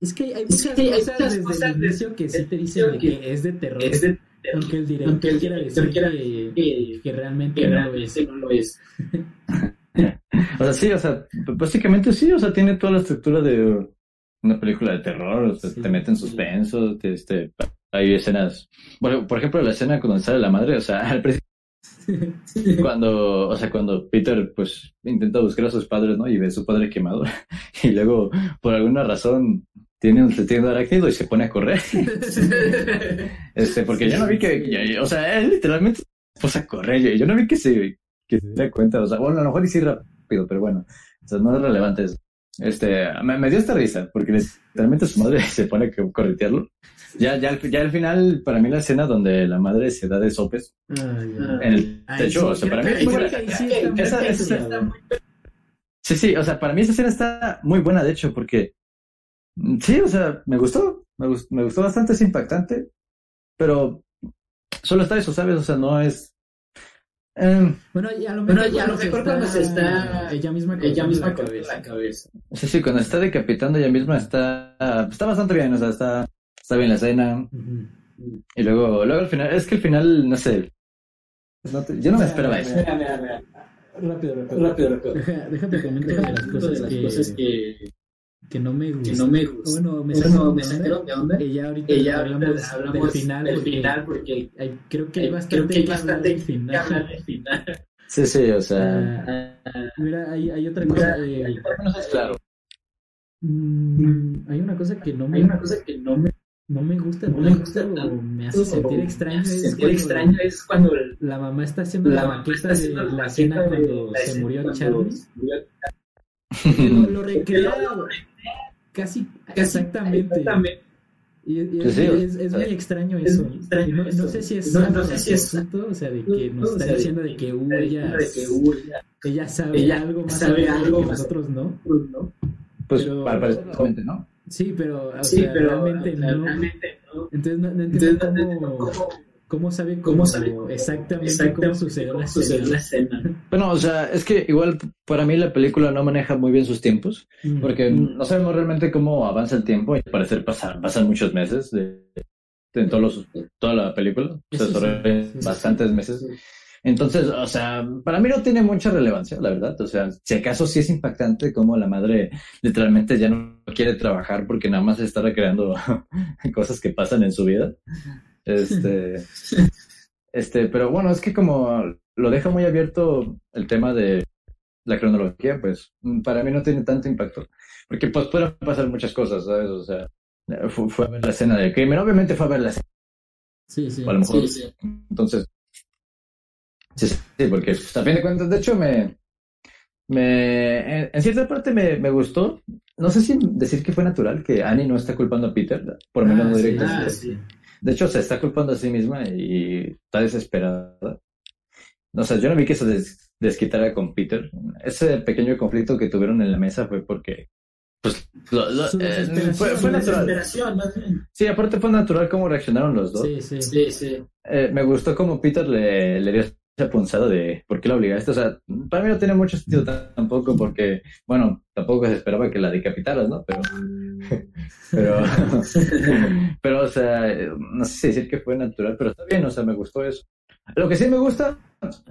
Es que hay Es muchas que hay cosas muchas desde cosas el inicio que sí te dicen inicio que es de terror. Es de aunque el director aunque el quiera director decir quiera que, que, que realmente que no lo es. no lo es. o sea, sí, o sea, básicamente sí, o sea, tiene toda la estructura de una película de terror, o sea, Sí. te mete en suspenso, te, este, hay escenas, por, por ejemplo, la escena cuando sale la madre, o sea, al principio cuando, o sea, cuando Peter pues intenta buscar a sus padres, ¿no? Y ve a su padre quemado y luego por alguna razón tiene un tiene arácnido y se pone a correr. este, porque yo no vi que, o sea, él literalmente se puso a correr, yo, no vi que se, que se da cuenta, o sea, bueno, a lo mejor sí rápido, pero bueno, o sea, no es relevante eso. Este, me, dio esta risa, porque literalmente su madre se pone a corretearlo. Ya, ya, ya al final, para mí la escena donde la madre se da de sopes en el techo, o sea, para mí. Sí, sí, o sea, para mí esa escena está muy buena, de hecho, porque sí, o sea, me gustó, me gustó, me gustó bastante, es impactante, pero solo está eso, ¿sabes? O sea, no es Em, bueno, ya a lo mejor, bueno, mejor cuando se está ella misma, ella misma con la cabeza. Sí, sí, cuando está decapitando ella misma está, está bastante bien, o sea, está, está bien la escena. Y luego, luego al final, es que al final, no sé, yo no me esperaba eso. Mira, mira, mira. Rápido, rápido. Rápido, rápido. Déjate comentar las cosas que que no me gusta. Que no me gusta. Bueno, me bueno, sacaron de onda. Ella ahorita Ella hablamos, hablamos del final. del porque final porque hay, creo que hay bastante, creo que hay que bastante del final. hablar del final. Sí, sí, o sea. Ah, mira, hay, hay otra cosa. Eh, claro. hay una cosa que no me, Hay una cosa que no me, no me gusta no me gusta o me hace sentir extraño. me hace sentir cuando extraño es cuando el- La mamá está haciendo la maqueta está de haciendo la la escena cuando la se escena murió cuando Charlie. se murió Que lo, lo recrea casi Casi exactamente. exactamente. Y, y Sí, es, sí, es, es muy extraño es eso. extraño Y no, no sé si es No- no sé si es propósito, o sea, de que nos o está sea, diciendo de que de ella, ella sabe ella algo más sabe algo que más nosotros no. ¿no? Pues Pero- aparentemente no. Sí, pero, o Sí, sea, pero realmente no. realmente no. Entonces no, no Entonces, entiendo no entiendo cómo, cómo, sabe cómo cómo sabe exactamente, exactamente cómo sucedió la cómo sucedió la escena. escena. Bueno, o sea, es que igual para mí la película no maneja muy bien sus tiempos, Mm. porque no sabemos realmente cómo avanza el tiempo y al parecer pasan, pasan muchos meses de, de- en todos los, toda la película, o sea, sí, sí. bastantes meses. Entonces, o sea, para mí no tiene mucha relevancia, la verdad. O sea, si acaso sí es impactante como la madre literalmente ya no quiere trabajar porque nada más está recreando cosas que pasan en su vida. Este, este, pero bueno, es que como lo deja muy abierto el tema de la cronología, pues para mí no tiene tanto impacto. Porque pues pueden pasar muchas cosas, ¿sabes? O sea, fue, fue a ver la escena del crimen, obviamente fue a ver la escena, Sí, sí. a lo mejor. Sí, sí. Entonces, sí, sí, porque pues, a fin de cuentas, de hecho, me, me en, en cierta parte me, me gustó. No sé si decir que fue natural que Annie no está culpando a Peter, por lo menos Ah, no sí. Ah. De hecho, se está culpando a sí misma y está desesperada. O sea, yo no vi que se des- desquitara con Peter. Ese pequeño conflicto que tuvieron en la mesa fue porque, pues, lo- lo- eh, fue, fue natural. Desesperación, más bien. Sí, aparte fue natural cómo reaccionaron los dos. Sí, sí. Sí, sí. Eh, me gustó como Peter le, le dio esa punzada de por qué la obligaste. O sea, para mí no tiene mucho sentido tampoco porque, bueno, tampoco se esperaba que la decapitaras, ¿no? Pero, pero, pero, o sea, no sé si decir que fue natural, pero está bien, o sea, me gustó eso. Lo que sí me gusta,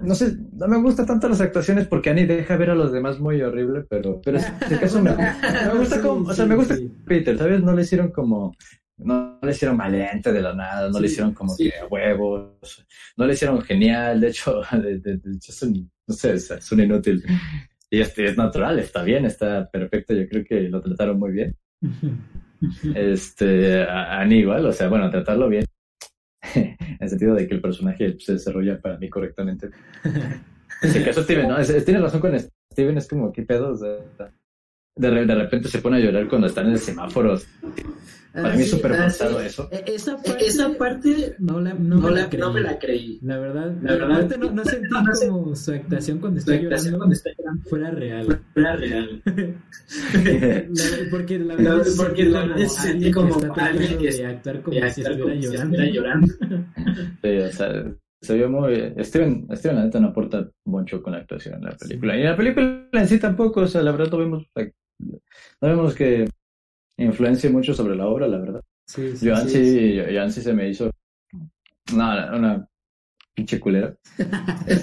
no sé, no me gusta tanto las actuaciones porque Annie deja ver a los demás muy horrible, pero, pero en este caso me, me gusta como, o sea, me gusta. Peter, ¿sabes? No le hicieron como, no le hicieron valiente de la nada, no le hicieron como sí. que a huevos, no le hicieron genial, de hecho, de, de- de hecho es un, no sé, es, un inútil. Y este es natural, está bien, está perfecto, yo creo que lo trataron muy bien. Este, a, a Annie igual, o sea, bueno, tratarlo bien, en el sentido de que el personaje se desarrolla para mí correctamente. En caso, Steven, ¿no? Es- es- tiene razón con Steven, es como, ¿qué pedo? O sea, de, de repente se pone a llorar cuando están en el semáforo. Para mí es sí, súper ah, forzado sí. eso. E- Esa parte, Esa parte no, la, no, no, me la, no me la creí. La verdad, La verdad, no, no sentí como su actuación cuando está llorando cuando está llorando fuera real. era real. La- porque la verdad, se porque sentí la verdad sentí alguien como que está alguien que de actuar como Y si actuar estuviera como si llorando. estuviera llorando. Sí, o sea, se vio muy... Steven, Steven la neta no aporta mucho con la actuación en la película. Y en la película en sí tampoco, o sea, la verdad no vemos, no vemos que influencie mucho sobre la obra, la verdad. Sí, sí, Joan sí. sí, Joan sí se me hizo una, una pinche culera. Este,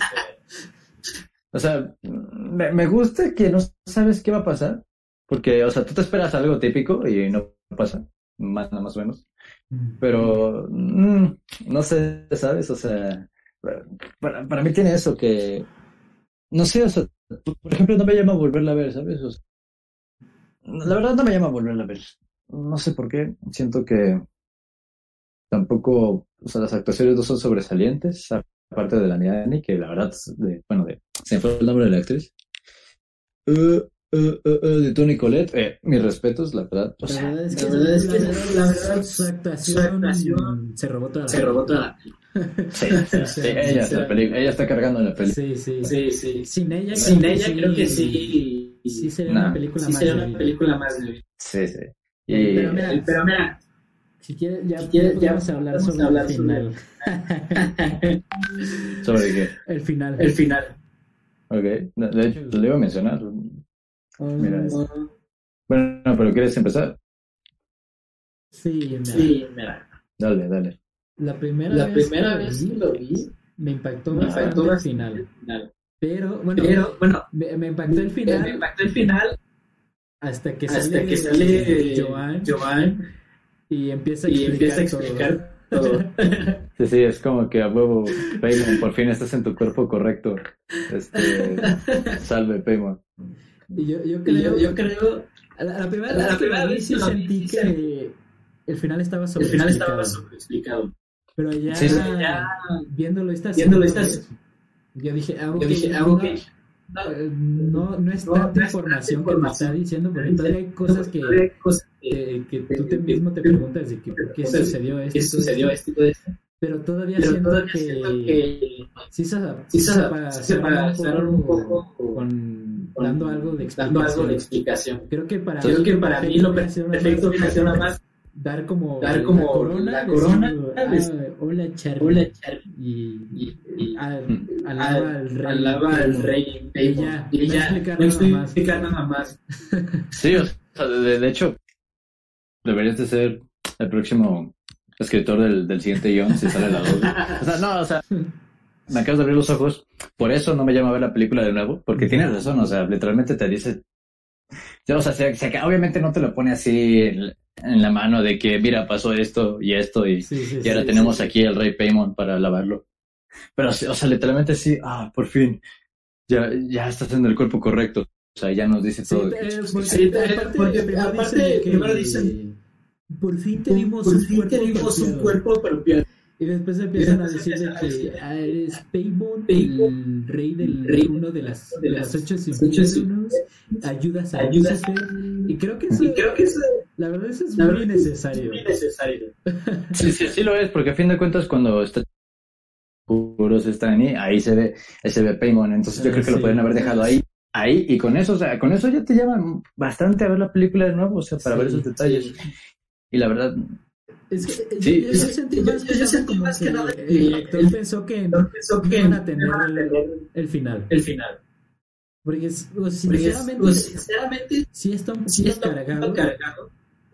o sea, me, me gusta que no sabes qué va a pasar, porque, o sea, tú te esperas algo típico y no pasa, más, más o menos. Mm. Pero, mm, no sé, ¿sabes? O sea, para, para mí tiene eso que, no sé, o sea, por ejemplo, no me llama a volverla a ver, ¿sabes? O sea, la verdad no me llama a volverla a ver. No sé por qué. Siento que tampoco, o sea, las actuaciones no son sobresalientes, aparte de la Niani, que la verdad, de, bueno, de, se me fue el nombre de la actriz. Uh, uh, uh, de Tony Colette, eh, mis respetos, la verdad. O sea, La verdad es que, la verdad es que la la verdad, su actuación, su actuación se robó toda la Se robó toda la sí, sí, sí, ella, está cargando la película. Sí, sí. Sí, sí. Sin ella, Sin creo ella que creo que sí. Sí sería Nah. una película sí más sería una película más débil. Sí, sí. Y, Pero mira, Pero mira, Si quieres, ya, Si quieres, ya ya podemos hablar sobre hablar el final. ¿Sobre qué? el final. el final. Ok. De de hecho, lo iba a mencionar. Oh, Mira, Bueno, pero ¿quieres empezar? Sí, mira, Sí, mira. Dale, dale. La primera La vez, primera que vez que lo vi, me impactó me bastante impactó el bastante final. el final. Pero, bueno, Pero, bueno, me, me impactó el me final impactó el final hasta que hasta sale, que sale Joan Joan y empieza a y explicar, empieza a explicar todo. Sí, sí, es como que a huevo, Paymon, por fin estás en tu cuerpo correcto. Este, salve, Paymon. Y yo, yo creo, yo, yo creo, la, la primera la primera la vi vez sí que sentí sí que el final estaba el sobre final estaba sobreexplicado. Pero ya, Sí, sí. Ya, viéndolo estas Viéndolo estas- yo dije, ah, ok, yo dije, ah, no, ok. eh, no, no es No, tanta no información que me está diciendo, porque todavía hay cosas que, que, que, tú te mismo te preguntas de que por qué sucedió esto. todo sucedió esto. Pero todavía Pero siento todavía que, siento que sí se, sí se, se se pasaron un poco con, con- dando algo de dando algo de explicación. explicación. Creo que para Creo que para mí lo perfecto viene a ser nada más dar como dar como la corona, la corona, ah, hola Charlie hola Charlie y, y, y al- Mm. alaba al rey alaba al rey Y ya, y no ya explicar no nada más. explicar nada más Sí, o sea, de, de hecho, deberías de ser el próximo escritor del, del siguiente guion si sale la dos. O sea, no, o sea, me acabas de abrir los ojos. Por eso no me llama a ver la película de nuevo, porque tienes razón, o sea, literalmente te dice. Ya, O sea, se- se- obviamente no te lo pone así en, en la mano de que, mira, pasó esto y esto y, Sí, sí, y ahora sí, tenemos sí. aquí al rey Paimon para alabarlo. Pero, o sea, literalmente sí, ah, por fin, ya, ya estás en el cuerpo correcto. O sea, ya nos dice Sí, todo. aparte, porque primero aparte, dicen que primero dicen, por fin tenemos por un fin cuerpo tenemos un apropiado". cuerpo apropiado Y después empiezan a después decir de que ah, eres Paimon, Paimon, el rey del rey uno de las, de las ocho infiernos, ayudas a ayudas. Y creo que eso, y creo que eso la verdad eso es la muy verdad es necesario. muy necesario Sí, sí, sí lo es, porque a fin de cuentas cuando está puros están ahí, ahí se ve, ahí se ve Paimon, entonces yo Ah, creo que lo sí. pueden haber dejado ahí, ahí, y con eso, o sea, con eso ya te llaman bastante a ver la película de nuevo, o sea, para Sí, ver esos detalles. Y la verdad, Es que Sí. yo, yo sentí Yo- más yo que nada sentí como más que que nada el que director el- pensó que no pensó que iban a tener iban a el, tener el final. el final Porque es- sinceramente pues, sinceramente sí está un sí cargado,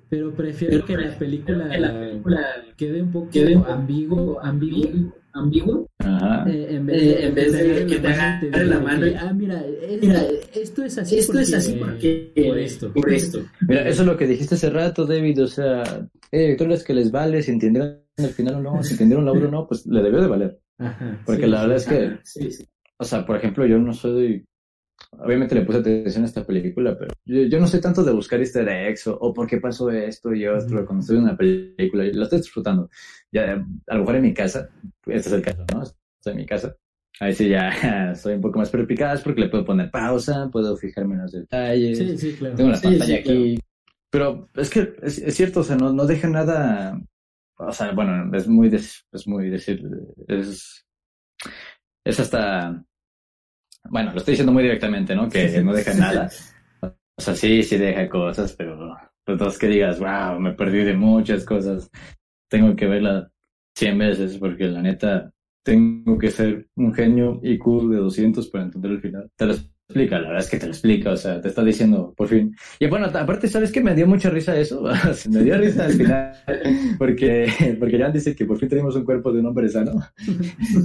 pero prefiero pero que la película, que la película quede un poco quede ambiguo ambiguo ambiguo ajá. eh, en vez Eh, de, en vez de agarre que te agarre la mano que, y- ah mira, es- Mira, esto es así esto es así porque por esto por esto Mira, eso es lo que dijiste hace rato, David, o sea, hay directores que les vale si entendieron el final o no, si entendieron la obra o no, pues le debió de valer. Ajá, Porque sí, la verdad sí. es que sí. O sea, por ejemplo, yo no soy. Obviamente le puse atención a esta película, pero yo, yo no soy tanto de buscar easter eggs o, o por qué pasó esto y otro. Ujú. Cuando estoy en una película, y la estoy disfrutando. Ya, a lo mejor en mi casa, este es el caso, ¿no? Estoy en mi casa. Ahí sí ya soy un poco más perspicaz porque le puedo poner pausa, puedo fijarme en los detalles. sí, sí, claro. Tengo la Sí, pantalla sí, aquí. Pero es que es, es cierto, o sea, no, no deja nada. O sea, bueno, es muy, es muy decir, es, es hasta, bueno, lo estoy diciendo muy directamente, ¿no? Que no deja nada. O sea, sí, sí deja cosas, pero, pero todos que digas, wow, me perdí de muchas cosas. Tengo que verla 100 veces porque la neta, tengo que ser un genio IQ de 200 para entender el final. Te lo explica, la verdad es que te lo explica, o sea, te está diciendo por fin. Y bueno, aparte, ¿sabes qué? Me dio mucha risa eso, me dio risa al final, porque, porque Jan dice que por fin tenemos un cuerpo de un hombre sano.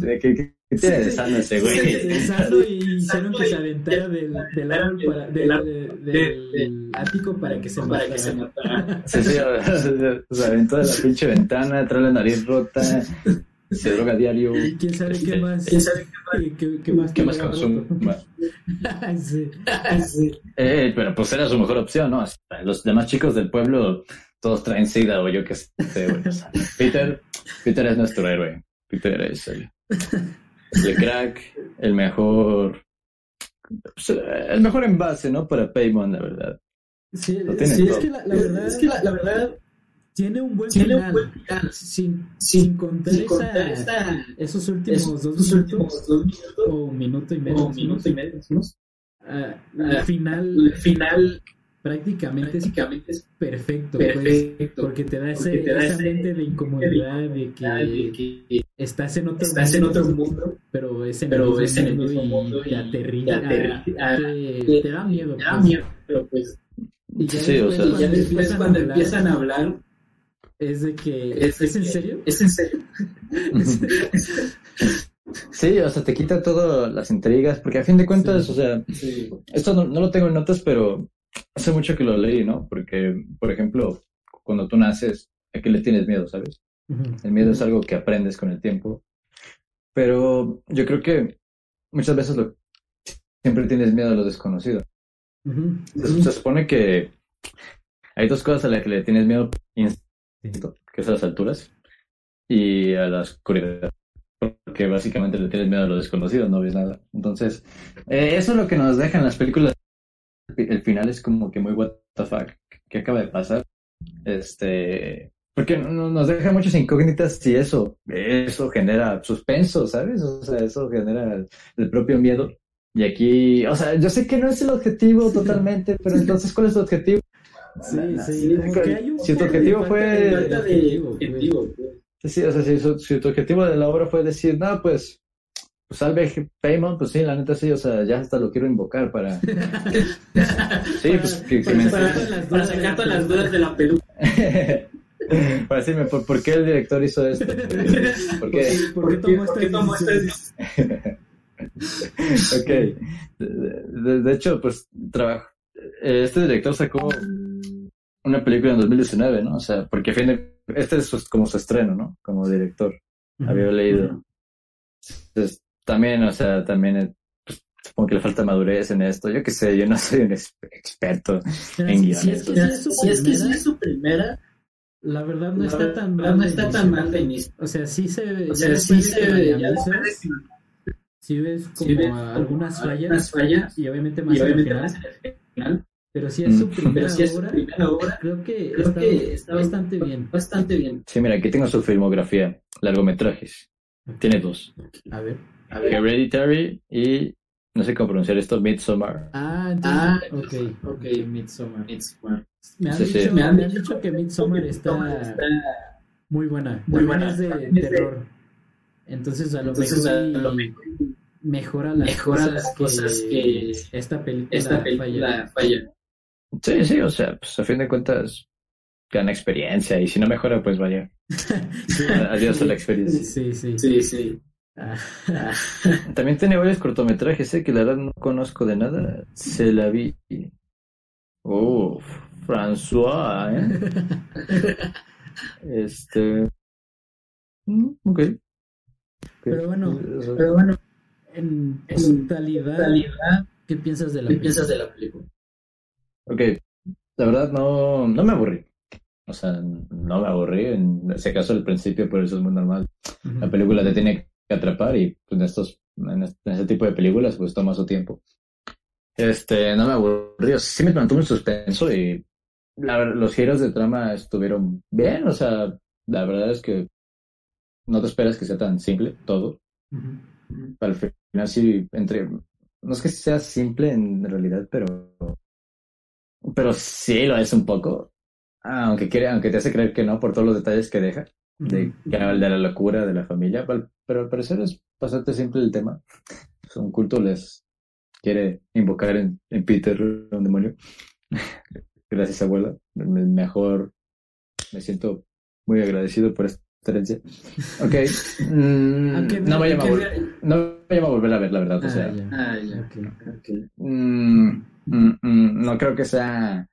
¿Qué, qué, qué tiene de sano ese güey? Pensando y hicieron que se aventara del, del árbol para, del, del, del- ático para que se para que se matara. Sí, sí, o sea, aventó de la pinche ventana, trae la nariz rota. Se droga diario. Y quién sabe Este, qué más. ¿Quién sabe qué, qué- qué más, ¿Qué más consume? sí. Sí. Eh, pero pues era su mejor opción, ¿no? Hasta los demás chicos del pueblo, todos traen sida o yo qué sé, güey. O sea, Peter, Peter es nuestro héroe. Peter es el, el crack, el mejor, pues, el mejor envase, ¿no? Para Paymon, la verdad. Sí, sí, es todo. que la, la verdad, Es que la, la verdad tiene un buen tiene final. un buen final. Sin, Sin, sin contar, sin esa- contar esta, esos últimos esos dos minutos últimos dos minutos o un minuto y medio. o un minuto y medio. ¿no? Ah, Ah, el final El final prácticamente es prácticamente es perfecto, pues, perfecto. porque te da, ese, te da esa ese- mente de incomodidad de que, de que estás en otro estás en mundo, otro mundo, pero es en pero el mismo es en el mundo mismo y mundo y aterriza, te aterri- ah, te, te- te da miedo. te da pues. miedo, pero pues Y ya Sí, o sea, cuando ya después empiezan a cuando hablar, empiezan a hablar, es de que es, ¿es, de en serio? ¿Es en serio? Sí, o sea, te quita todas las intrigas, porque a fin de cuentas, Sí. o sea, Sí. esto no, no lo tengo en notas, pero hace mucho que lo leí, ¿no? Porque, por ejemplo, cuando tú naces, ¿a qué le tienes miedo, sabes? El miedo es algo que aprendes con el tiempo. Pero yo creo que muchas veces lo, siempre tienes miedo a lo desconocido. Se, se supone que hay dos cosas a las que le tienes miedo que es a las alturas y a la oscuridad. Porque básicamente le tienes miedo a lo desconocido, no ves nada. Entonces, eh, eso es lo que nos dejan las películas. El final es como que muy what the fuck. ¿Qué acaba de pasar? Este. Porque no- nos deja muchas incógnitas y eso, eso genera suspenso, ¿sabes? O sea, eso genera el, el propio miedo. Y aquí, o sea, yo sé que no es el objetivo totalmente, pero entonces, ¿cuál es tu objetivo? Sí, Na- na- sí, como que hay un si tu objetivo fue de- de objetivo, pues. Sí, o sea, si, su- si tu objetivo de la obra fue decir, no, pues, pues salve Paymon, pues sí, la neta sí, o sea, ya hasta lo quiero invocar para... Sí, pues que, que para me... sacar Para, todas las para dudas de sacar la todas las dudas de la peluca. para decirme, ¿por, por qué el director hizo esto? ¿Por qué? ¿Por qué tomó ¿Por qué tomó esta decisión? Ok. De, de- de hecho, pues, trabajo... Este director sacó una película en 2019, ¿no? O sea, porque a fin de- este es su- como su estreno, ¿no? Como director. había leído. Entonces, también, o sea, también eh, pues, supongo que le falta madurez en esto. Yo qué sé, yo no soy un ex- experto. En si- si guiones, es que es su si es que sí primera, es su primera, la verdad no la está tan no mal. de está tan mal de inicio. O sea, sí se O ya sea, sí se ve, ya que sí ves como sí ves algunas como fallas algunas fallas, y obviamente más y obviamente en el final, pero si es su Mm. primera pero si es su obra, primera obra, creo que creo está, que está bastante bien. bastante bien. Sí, mira, aquí tengo su filmografía, largometrajes. Tiene dos. A ver. A ver, Hereditary y, no sé cómo pronunciar esto, Midsommar. Ah, Ah, entonces, ok, ok. ok, Midsommar. Midsommar. Me han, Sí, dicho, me han que Midsommar está está muy buena. muy También buena. es de También es de- terror. Entonces, a lo Entonces, a mejor lo mejor mejora las mejora cosas, las cosas que esta película, esta película falla. Sí, sí, o sea, pues a fin de cuentas gana experiencia y si no mejora, pues vaya. Sí. Adiós a la experiencia. Sí, sí. Sí, sí. Ah, También tiene varios cortometrajes, ¿eh? que la verdad no conozco de nada. Se la vi. Uf, François, ¿eh? Este. mm, Ok. Pero bueno, Eso- Pero bueno, en En realidad, ¿qué piensas de la ¿qué película? piensas de la película? Ok, la verdad no, no me aburrí. O sea, no me aburrí. En ese caso, al principio, por eso es muy normal. La película te tiene que atrapar y pues, en estos, en este, tipo de películas, pues toma su tiempo. Este, no me aburrí. Sí me mantuvo en suspenso y la los giros de trama estuvieron bien. O sea, la verdad es que no te esperas que sea tan simple todo. Al final sí, entre, no es que sea simple en realidad, pero, pero sí lo es un poco. Ah, Aunque quiere, aunque te hace creer que no por todos los detalles que deja, de, la locura de la familia, pero al parecer es bastante simple el tema. Pues, Un culto les quiere invocar en, en Peter un demonio. Gracias, abuela. El mejor, me siento muy agradecido por esta herencia. Ok. mm, Aunque no me llama no me llama a volver a ver, la verdad. O Ah, sea, ya. Ah. Ok. mm, mm, mm, no creo que sea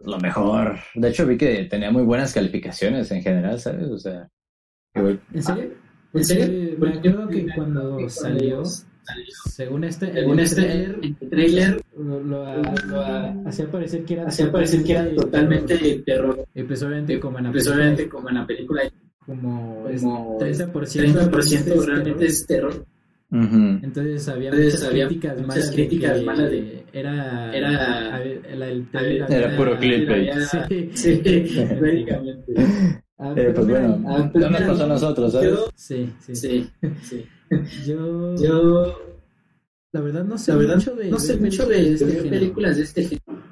lo mejor. De hecho, vi que tenía muy buenas calificaciones en general, ¿sabes? O sea, güey, ¿En serio? ¿En serio? Sí, me acuerdo que cuando salió, según este, Según el este trailer, el trailer lo, lo- lo hacía parecer que era hacía parecer que era totalmente de terror. Pues obviamente como en la película, como en la película como, como 30% 30% es realmente es terror. Entonces había Entonces muchas había críticas muchas malas críticas de que malas de- era era- Era puro clickbait. Sí. Sí, prácticamente. Ah, Eh, pero pues mira, bueno, ah, pues no nos pasó a nosotros, ¿sabes? Yo, sí, sí, sí, sí. Yo, Yo, la verdad no sé la verdad, mucho de no sé mucho películas de, este películas de este género.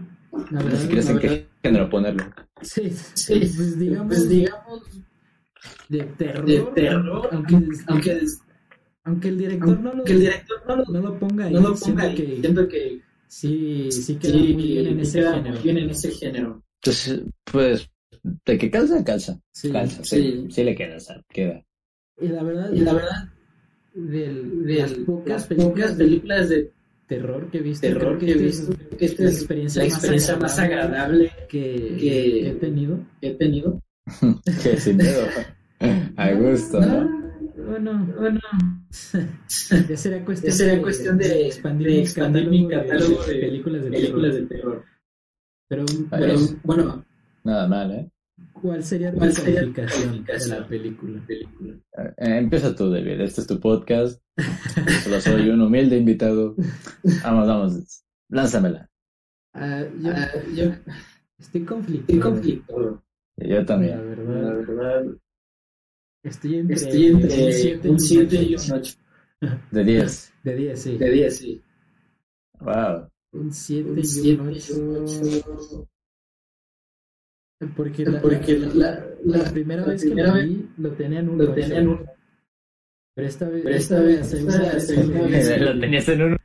La Ni verdad, siquiera sé la en qué género ponerlo. sí, Sí, pues digamos, Pues digamos, de terror, de terror, aunque, aunque, aunque el director no lo, aunque el director no lo, no lo ponga ahí, no lo siento ponga ahí, que siento que sí, sí queda sí, muy bien en ese queda género. muy bien en ese género. Entonces, pues, de que calza, calza. Sí. Calza, sí. sí. Sí le queda, o sea, queda. Y la verdad, Y la verdad, del- de las pocas las películas de películas de terror que he visto, terror creo que he esta visto, es que esta la es experiencia, la experiencia más agradable que, que- he tenido. que he tenido. Que sin miedo. A gusto, ¿no? Bueno, bueno. ya sería cuestión, Ya sería cuestión de- expandir, de mi expandir mi catálogo, de, de películas de Películas terror. de terror. Pero, Pero, pero, bueno, Nada mal, ¿eh? ¿cuál sería tu ¿Cuál sería tu calificación de la película? película. Eh, Empieza tú, David. Este es tu podcast. Solo soy un humilde invitado. Vamos, vamos. Lánzamela. Ah, yo Ah, yo estoy conflictado. estoy conflicto. Yo también. La verdad, verdad, estoy entre, estoy entre un 7 un 7 y un 8. De 10. De 10, sí. De 10, sí. Wow. Un 7 Un y 7 un y un 8. 8. Porque la, Porque la, la la, primera la vez que primera lo vez vi, lo tenían un lo 8. tenían un Pero esta vez, Pero esta vez- segunda esta- vez que lo vez- Lo tenías en un...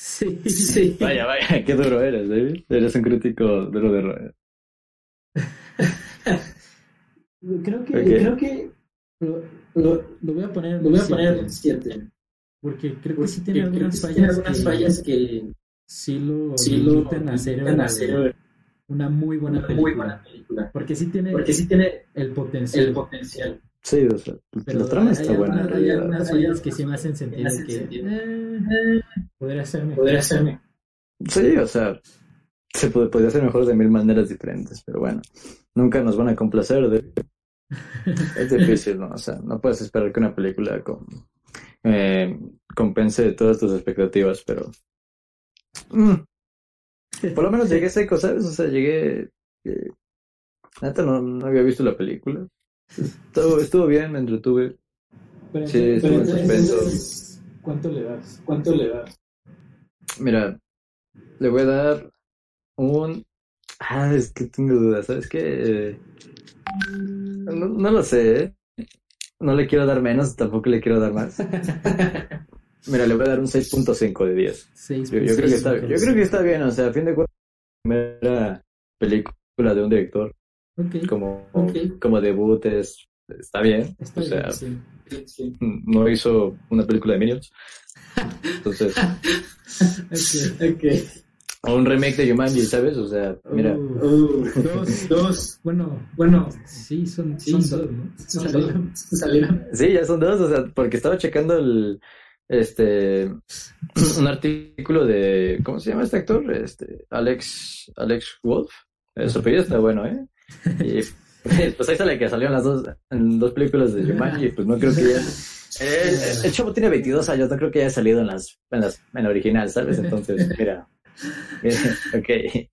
Sí, Sí. Vaya, vaya, qué duro eres, David. Eres un crítico duro de roer. Creo que, Ok. Creo que lo, lo, lo voy a poner lo voy a poner en siete, un 7. Porque creo que sí tiene algunas fallas, tiene algunas que fallas que sí lo sí lo a hacer una, una muy buena una película. muy buena película. Porque sí tiene Porque sí tiene el potencial. el potencial. Sí, o sea, pero la trama hay está buena. en algunas- hay algunas fallas que sí me hacen sentir Me hacen que sentir. eh, podría ser mejor. Podría ser Sí, o sea, se puede, podría hacer mejor de mil maneras diferentes, pero bueno, nunca nos van a complacer. De... Es difícil, ¿no? O sea, no puedes esperar que una película con, eh, compense todas tus expectativas, pero... mm, por lo menos llegué seco, ¿sabes? O sea, llegué... eh, neta, no, no había visto la película. Estuvo, estuvo bien, me entretuve. Pero Sí, estuvo en suspenso. ¿Cuánto le das? ¿Cuánto le das? Mira, le voy a dar un... Ah, es que tengo dudas, ¿sabes qué? Eh, No, no lo sé, ¿eh? No le quiero dar menos, tampoco le quiero dar más. Mira, le voy a dar un 6.5 de 10. Seis, Yo, yo creo que está, yo creo que está bien, o sea, a fin de cuentas, primera película de un director como, Ok. como debut es, está bien. está o sea, bien, sí. Sí, sí. no hizo una película de Minions. Entonces, Ok. O un remake de Jumanji, ¿sabes? O sea, mira, Uh, Uh, dos. dos. Bueno, Bueno, sí, son, Sí, son son- dos, ¿no? salieron. salieron. Sí, ya son dos, o sea, porque estaba checando el este un artículo de ¿cómo se llama este actor? Este Alex Alex Wolf. Eh, su apellido está bueno, ¿eh? Y pues ahí sale que salieron las dos en dos películas de Jumanji, pues no creo que ya el, el chavo tiene 22 años, no creo que haya salido en las en las en la original, ¿sabes? Entonces, mira. ok.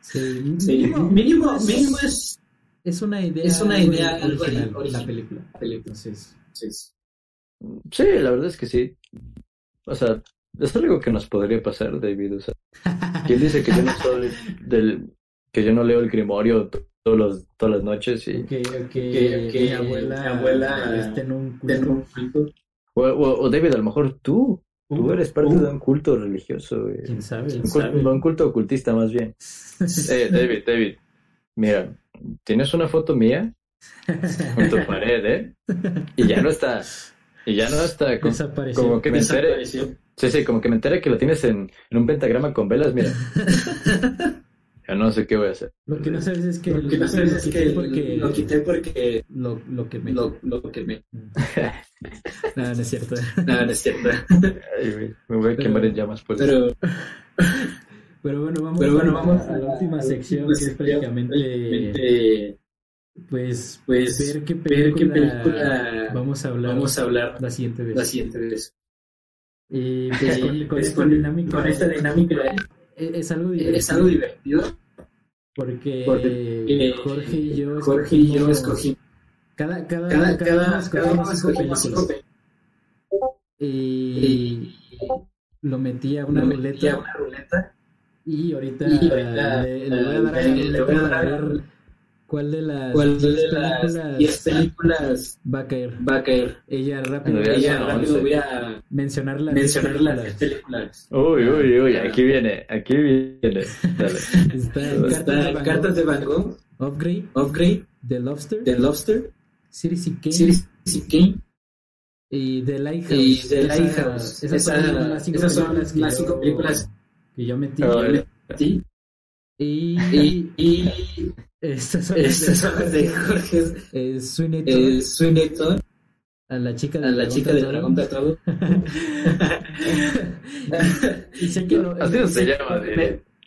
Sí, Sí, mínimo, mínimo, es, mínimo es es una idea, es una idea algo original, original. la película. la película. Entonces, Sí. Sí, la verdad es que sí. O sea, es algo que nos podría pasar, David. O sea, ¿quién dice que yo no soy del que yo no leo el Grimorio todos los, todas las noches y que, que, Que- que mi abuela, mi abuela esté en un culto. o, o- o, David, a lo mejor tú, tú eres parte uh. de un culto religioso, güey. ¿Quién sabe? un, culto, un culto ocultista más bien. Eh, David, David, mira, tienes una foto mía en tu pared, ¿eh? Y ya no está. Y ya no está. Como, Desapareció. como que me entere. Sí, sí, como que me entere que lo tienes en, en un pentagrama con velas, mira. Ya no sé qué voy a hacer. Lo que no sabes es que Lo que no sabes es que porque lo quité porque lo, lo que me lo, lo que me... no, no es cierto. No, no es cierto. Ay, me voy a quemar en llamas por eso. Pero, Pero bueno, vamos, pero bueno, vamos vamos a la última a la sección última que es prácticamente prácticamente, pues pues, ver qué ver película, qué película vamos a hablar vamos a hablar la siguiente vez. la siguiente vez. Y pues con, con Pues, esta con, dinámica, con esta dinámica es, es algo divertido es algo divertido. porque, porque Jorge y yo Jorge y yo escogimos- cada cada cada, cada, cada, uno cada escogimos cinco películas y lo metí a una Lo metí a ruleta una ruleta. Y ahorita, y ahorita, le, le voy a dar a a- ver cuál de las cuál diez de las 10 películas va a caer. va a caer. Ella rápido Bueno, ya voy a voy mencionar las mencionar las 10 películas. películas. Uy, uy, uy, aquí viene, aquí viene. Dale. Está Está Cartas Cartas de Van Gogh, Van Gogh, Upgrade, Upgrade, The Lobster, The Lobster, Citizen Kane Citizen Kane y The Lighthouse. y The Lighthouse. Esas Esa- cinco esas son películas las cinco películas que yo metí. Que vale. yo metí. Y, Y, y estas son estas son de Jorge eh, Sweeney Todd, eh, Sweeney Todd, a la chica a la chica de Dragón Tatuado. y sé que lo, Así no se sí- llama.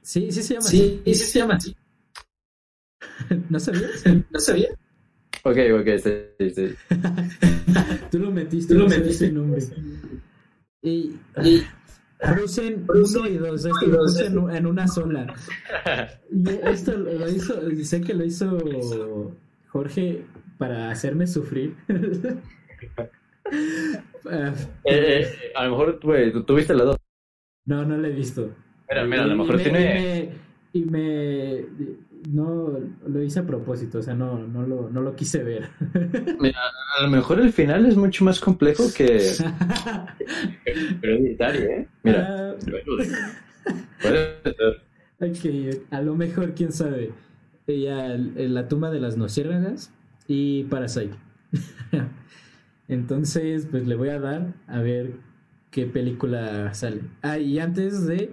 Sí, sí se llama. Sí, sí se llama así. ¿No sabías? ¿No sabía? Ok, ok, sí, sí, sí. Tú lo metiste. Tú lo metiste. nombre. Y Y Frozen 1 y 2, esto lo dos, puse en, en una sola. Y esto lo hizo, sé que lo hizo Jorge para hacerme sufrir. Ah, Eh, eh, a lo mejor, tú tuviste la dos. no, no lo he visto. Mira, mira, a lo Y mejor me- tiene. Y me, y me- No, lo hice a propósito, o sea, no, no, lo, no lo quise ver. Mira, a lo mejor el final es mucho más complejo que. Hereditario, ¿eh? Mira, puede ser. ok, a lo mejor, quién sabe. Ella, en la tumba de las nociérnagas y Parasite. Entonces, pues le voy a dar a ver qué película sale. Ah, y antes de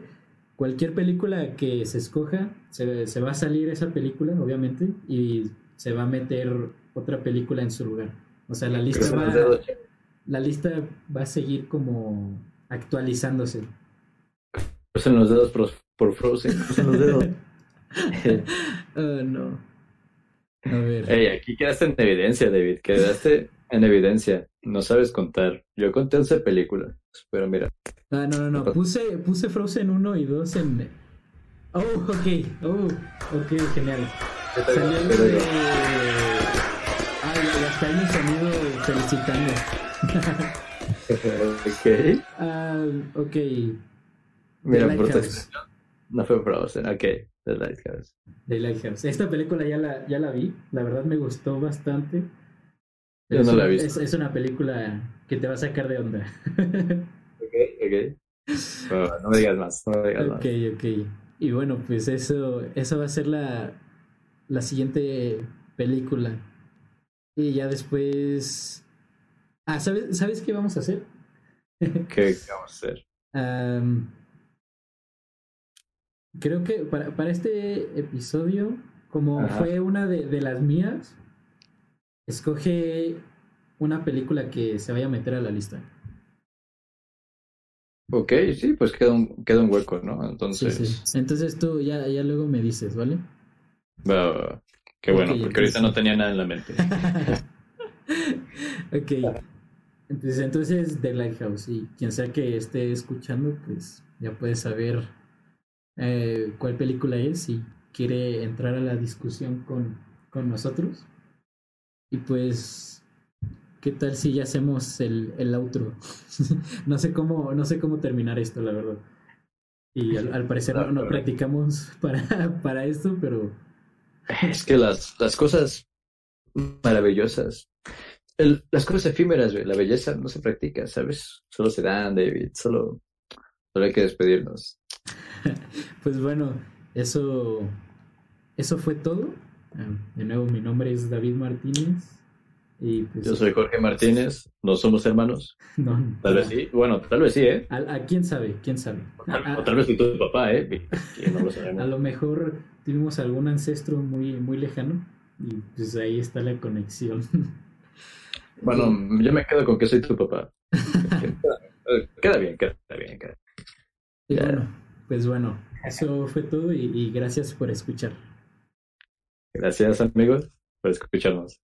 cualquier película que se escoja, se, se va a salir esa película, obviamente, y se va a meter otra película en su lugar. O sea, la lista va, la lista va a seguir como actualizándose. Crucen los dedos por, por Frozen. Crucen los dedos. Ah, no. A ver. Ey, aquí quedaste en evidencia, David. Quedaste en evidencia. No sabes contar. Yo conté 11 películas. Pero mira. Ah, no, no, no. Puse, puse Frozen 1 y 2 en. Oh, ok. Oh, ok, genial. Salió el de. Ay, ya está ahí mi sonido felicitando. ok. Ah, ok. Mira, por. No fue Frozen. Ok. The Lighthouse. The Lighthouse. Esta película ya la, ya la vi. La verdad me gustó bastante. Yo Es no la he una- visto. Es, es una película que te va a sacar de onda. Ok, ok. Bueno, no me digas más. No me digas más. Ok, ok. Y bueno, pues eso, eso va a ser la, la siguiente película. Y ya después... Ah, ¿sabes, ¿sabes qué vamos a hacer? ¿Qué, vamos a hacer? Creo que para, para este episodio, como Ajá. fue una de, de las mías, escoge una película que se vaya a meter a la lista. Ok, sí, pues queda un, queda un hueco, ¿no? Entonces, sí. Entonces tú ya, ya luego me dices, ¿vale? va, va, va. Qué bueno, porque ahorita no tenía nada en la mente. ok. Entonces, entonces The Lighthouse. Y quien sea que esté escuchando, pues ya puede saber eh, cuál película es y quiere entrar a la discusión con, con nosotros. Y pues, ¿qué tal si ya hacemos el, el outro? no sé cómo, no sé cómo terminar esto, la verdad. Y al, al parecer no, no practicamos para, para esto, pero Es que las, las cosas maravillosas, el- las cosas efímeras, la belleza no se practica, ¿sabes? Solo se dan, David, solo, solo hay que despedirnos. Pues bueno, eso, eso fue todo. Ah, De nuevo, mi nombre es David Martínez. Y pues, Yo soy Jorge Martínez, no somos hermanos. no, Tal vez sí, bueno, tal vez sí, ¿eh? A, a quién sabe, quién sabe. A, Tal- a- O tal vez soy tu papá, ¿eh? No lo a lo mejor tuvimos algún ancestro muy, muy lejano y pues ahí está la conexión. Bueno, yo me quedo con que soy tu papá. Queda bien, queda bien, queda Y Ya. bueno, pues bueno, eso fue todo y, y gracias por escuchar. Gracias, amigos, por escucharnos.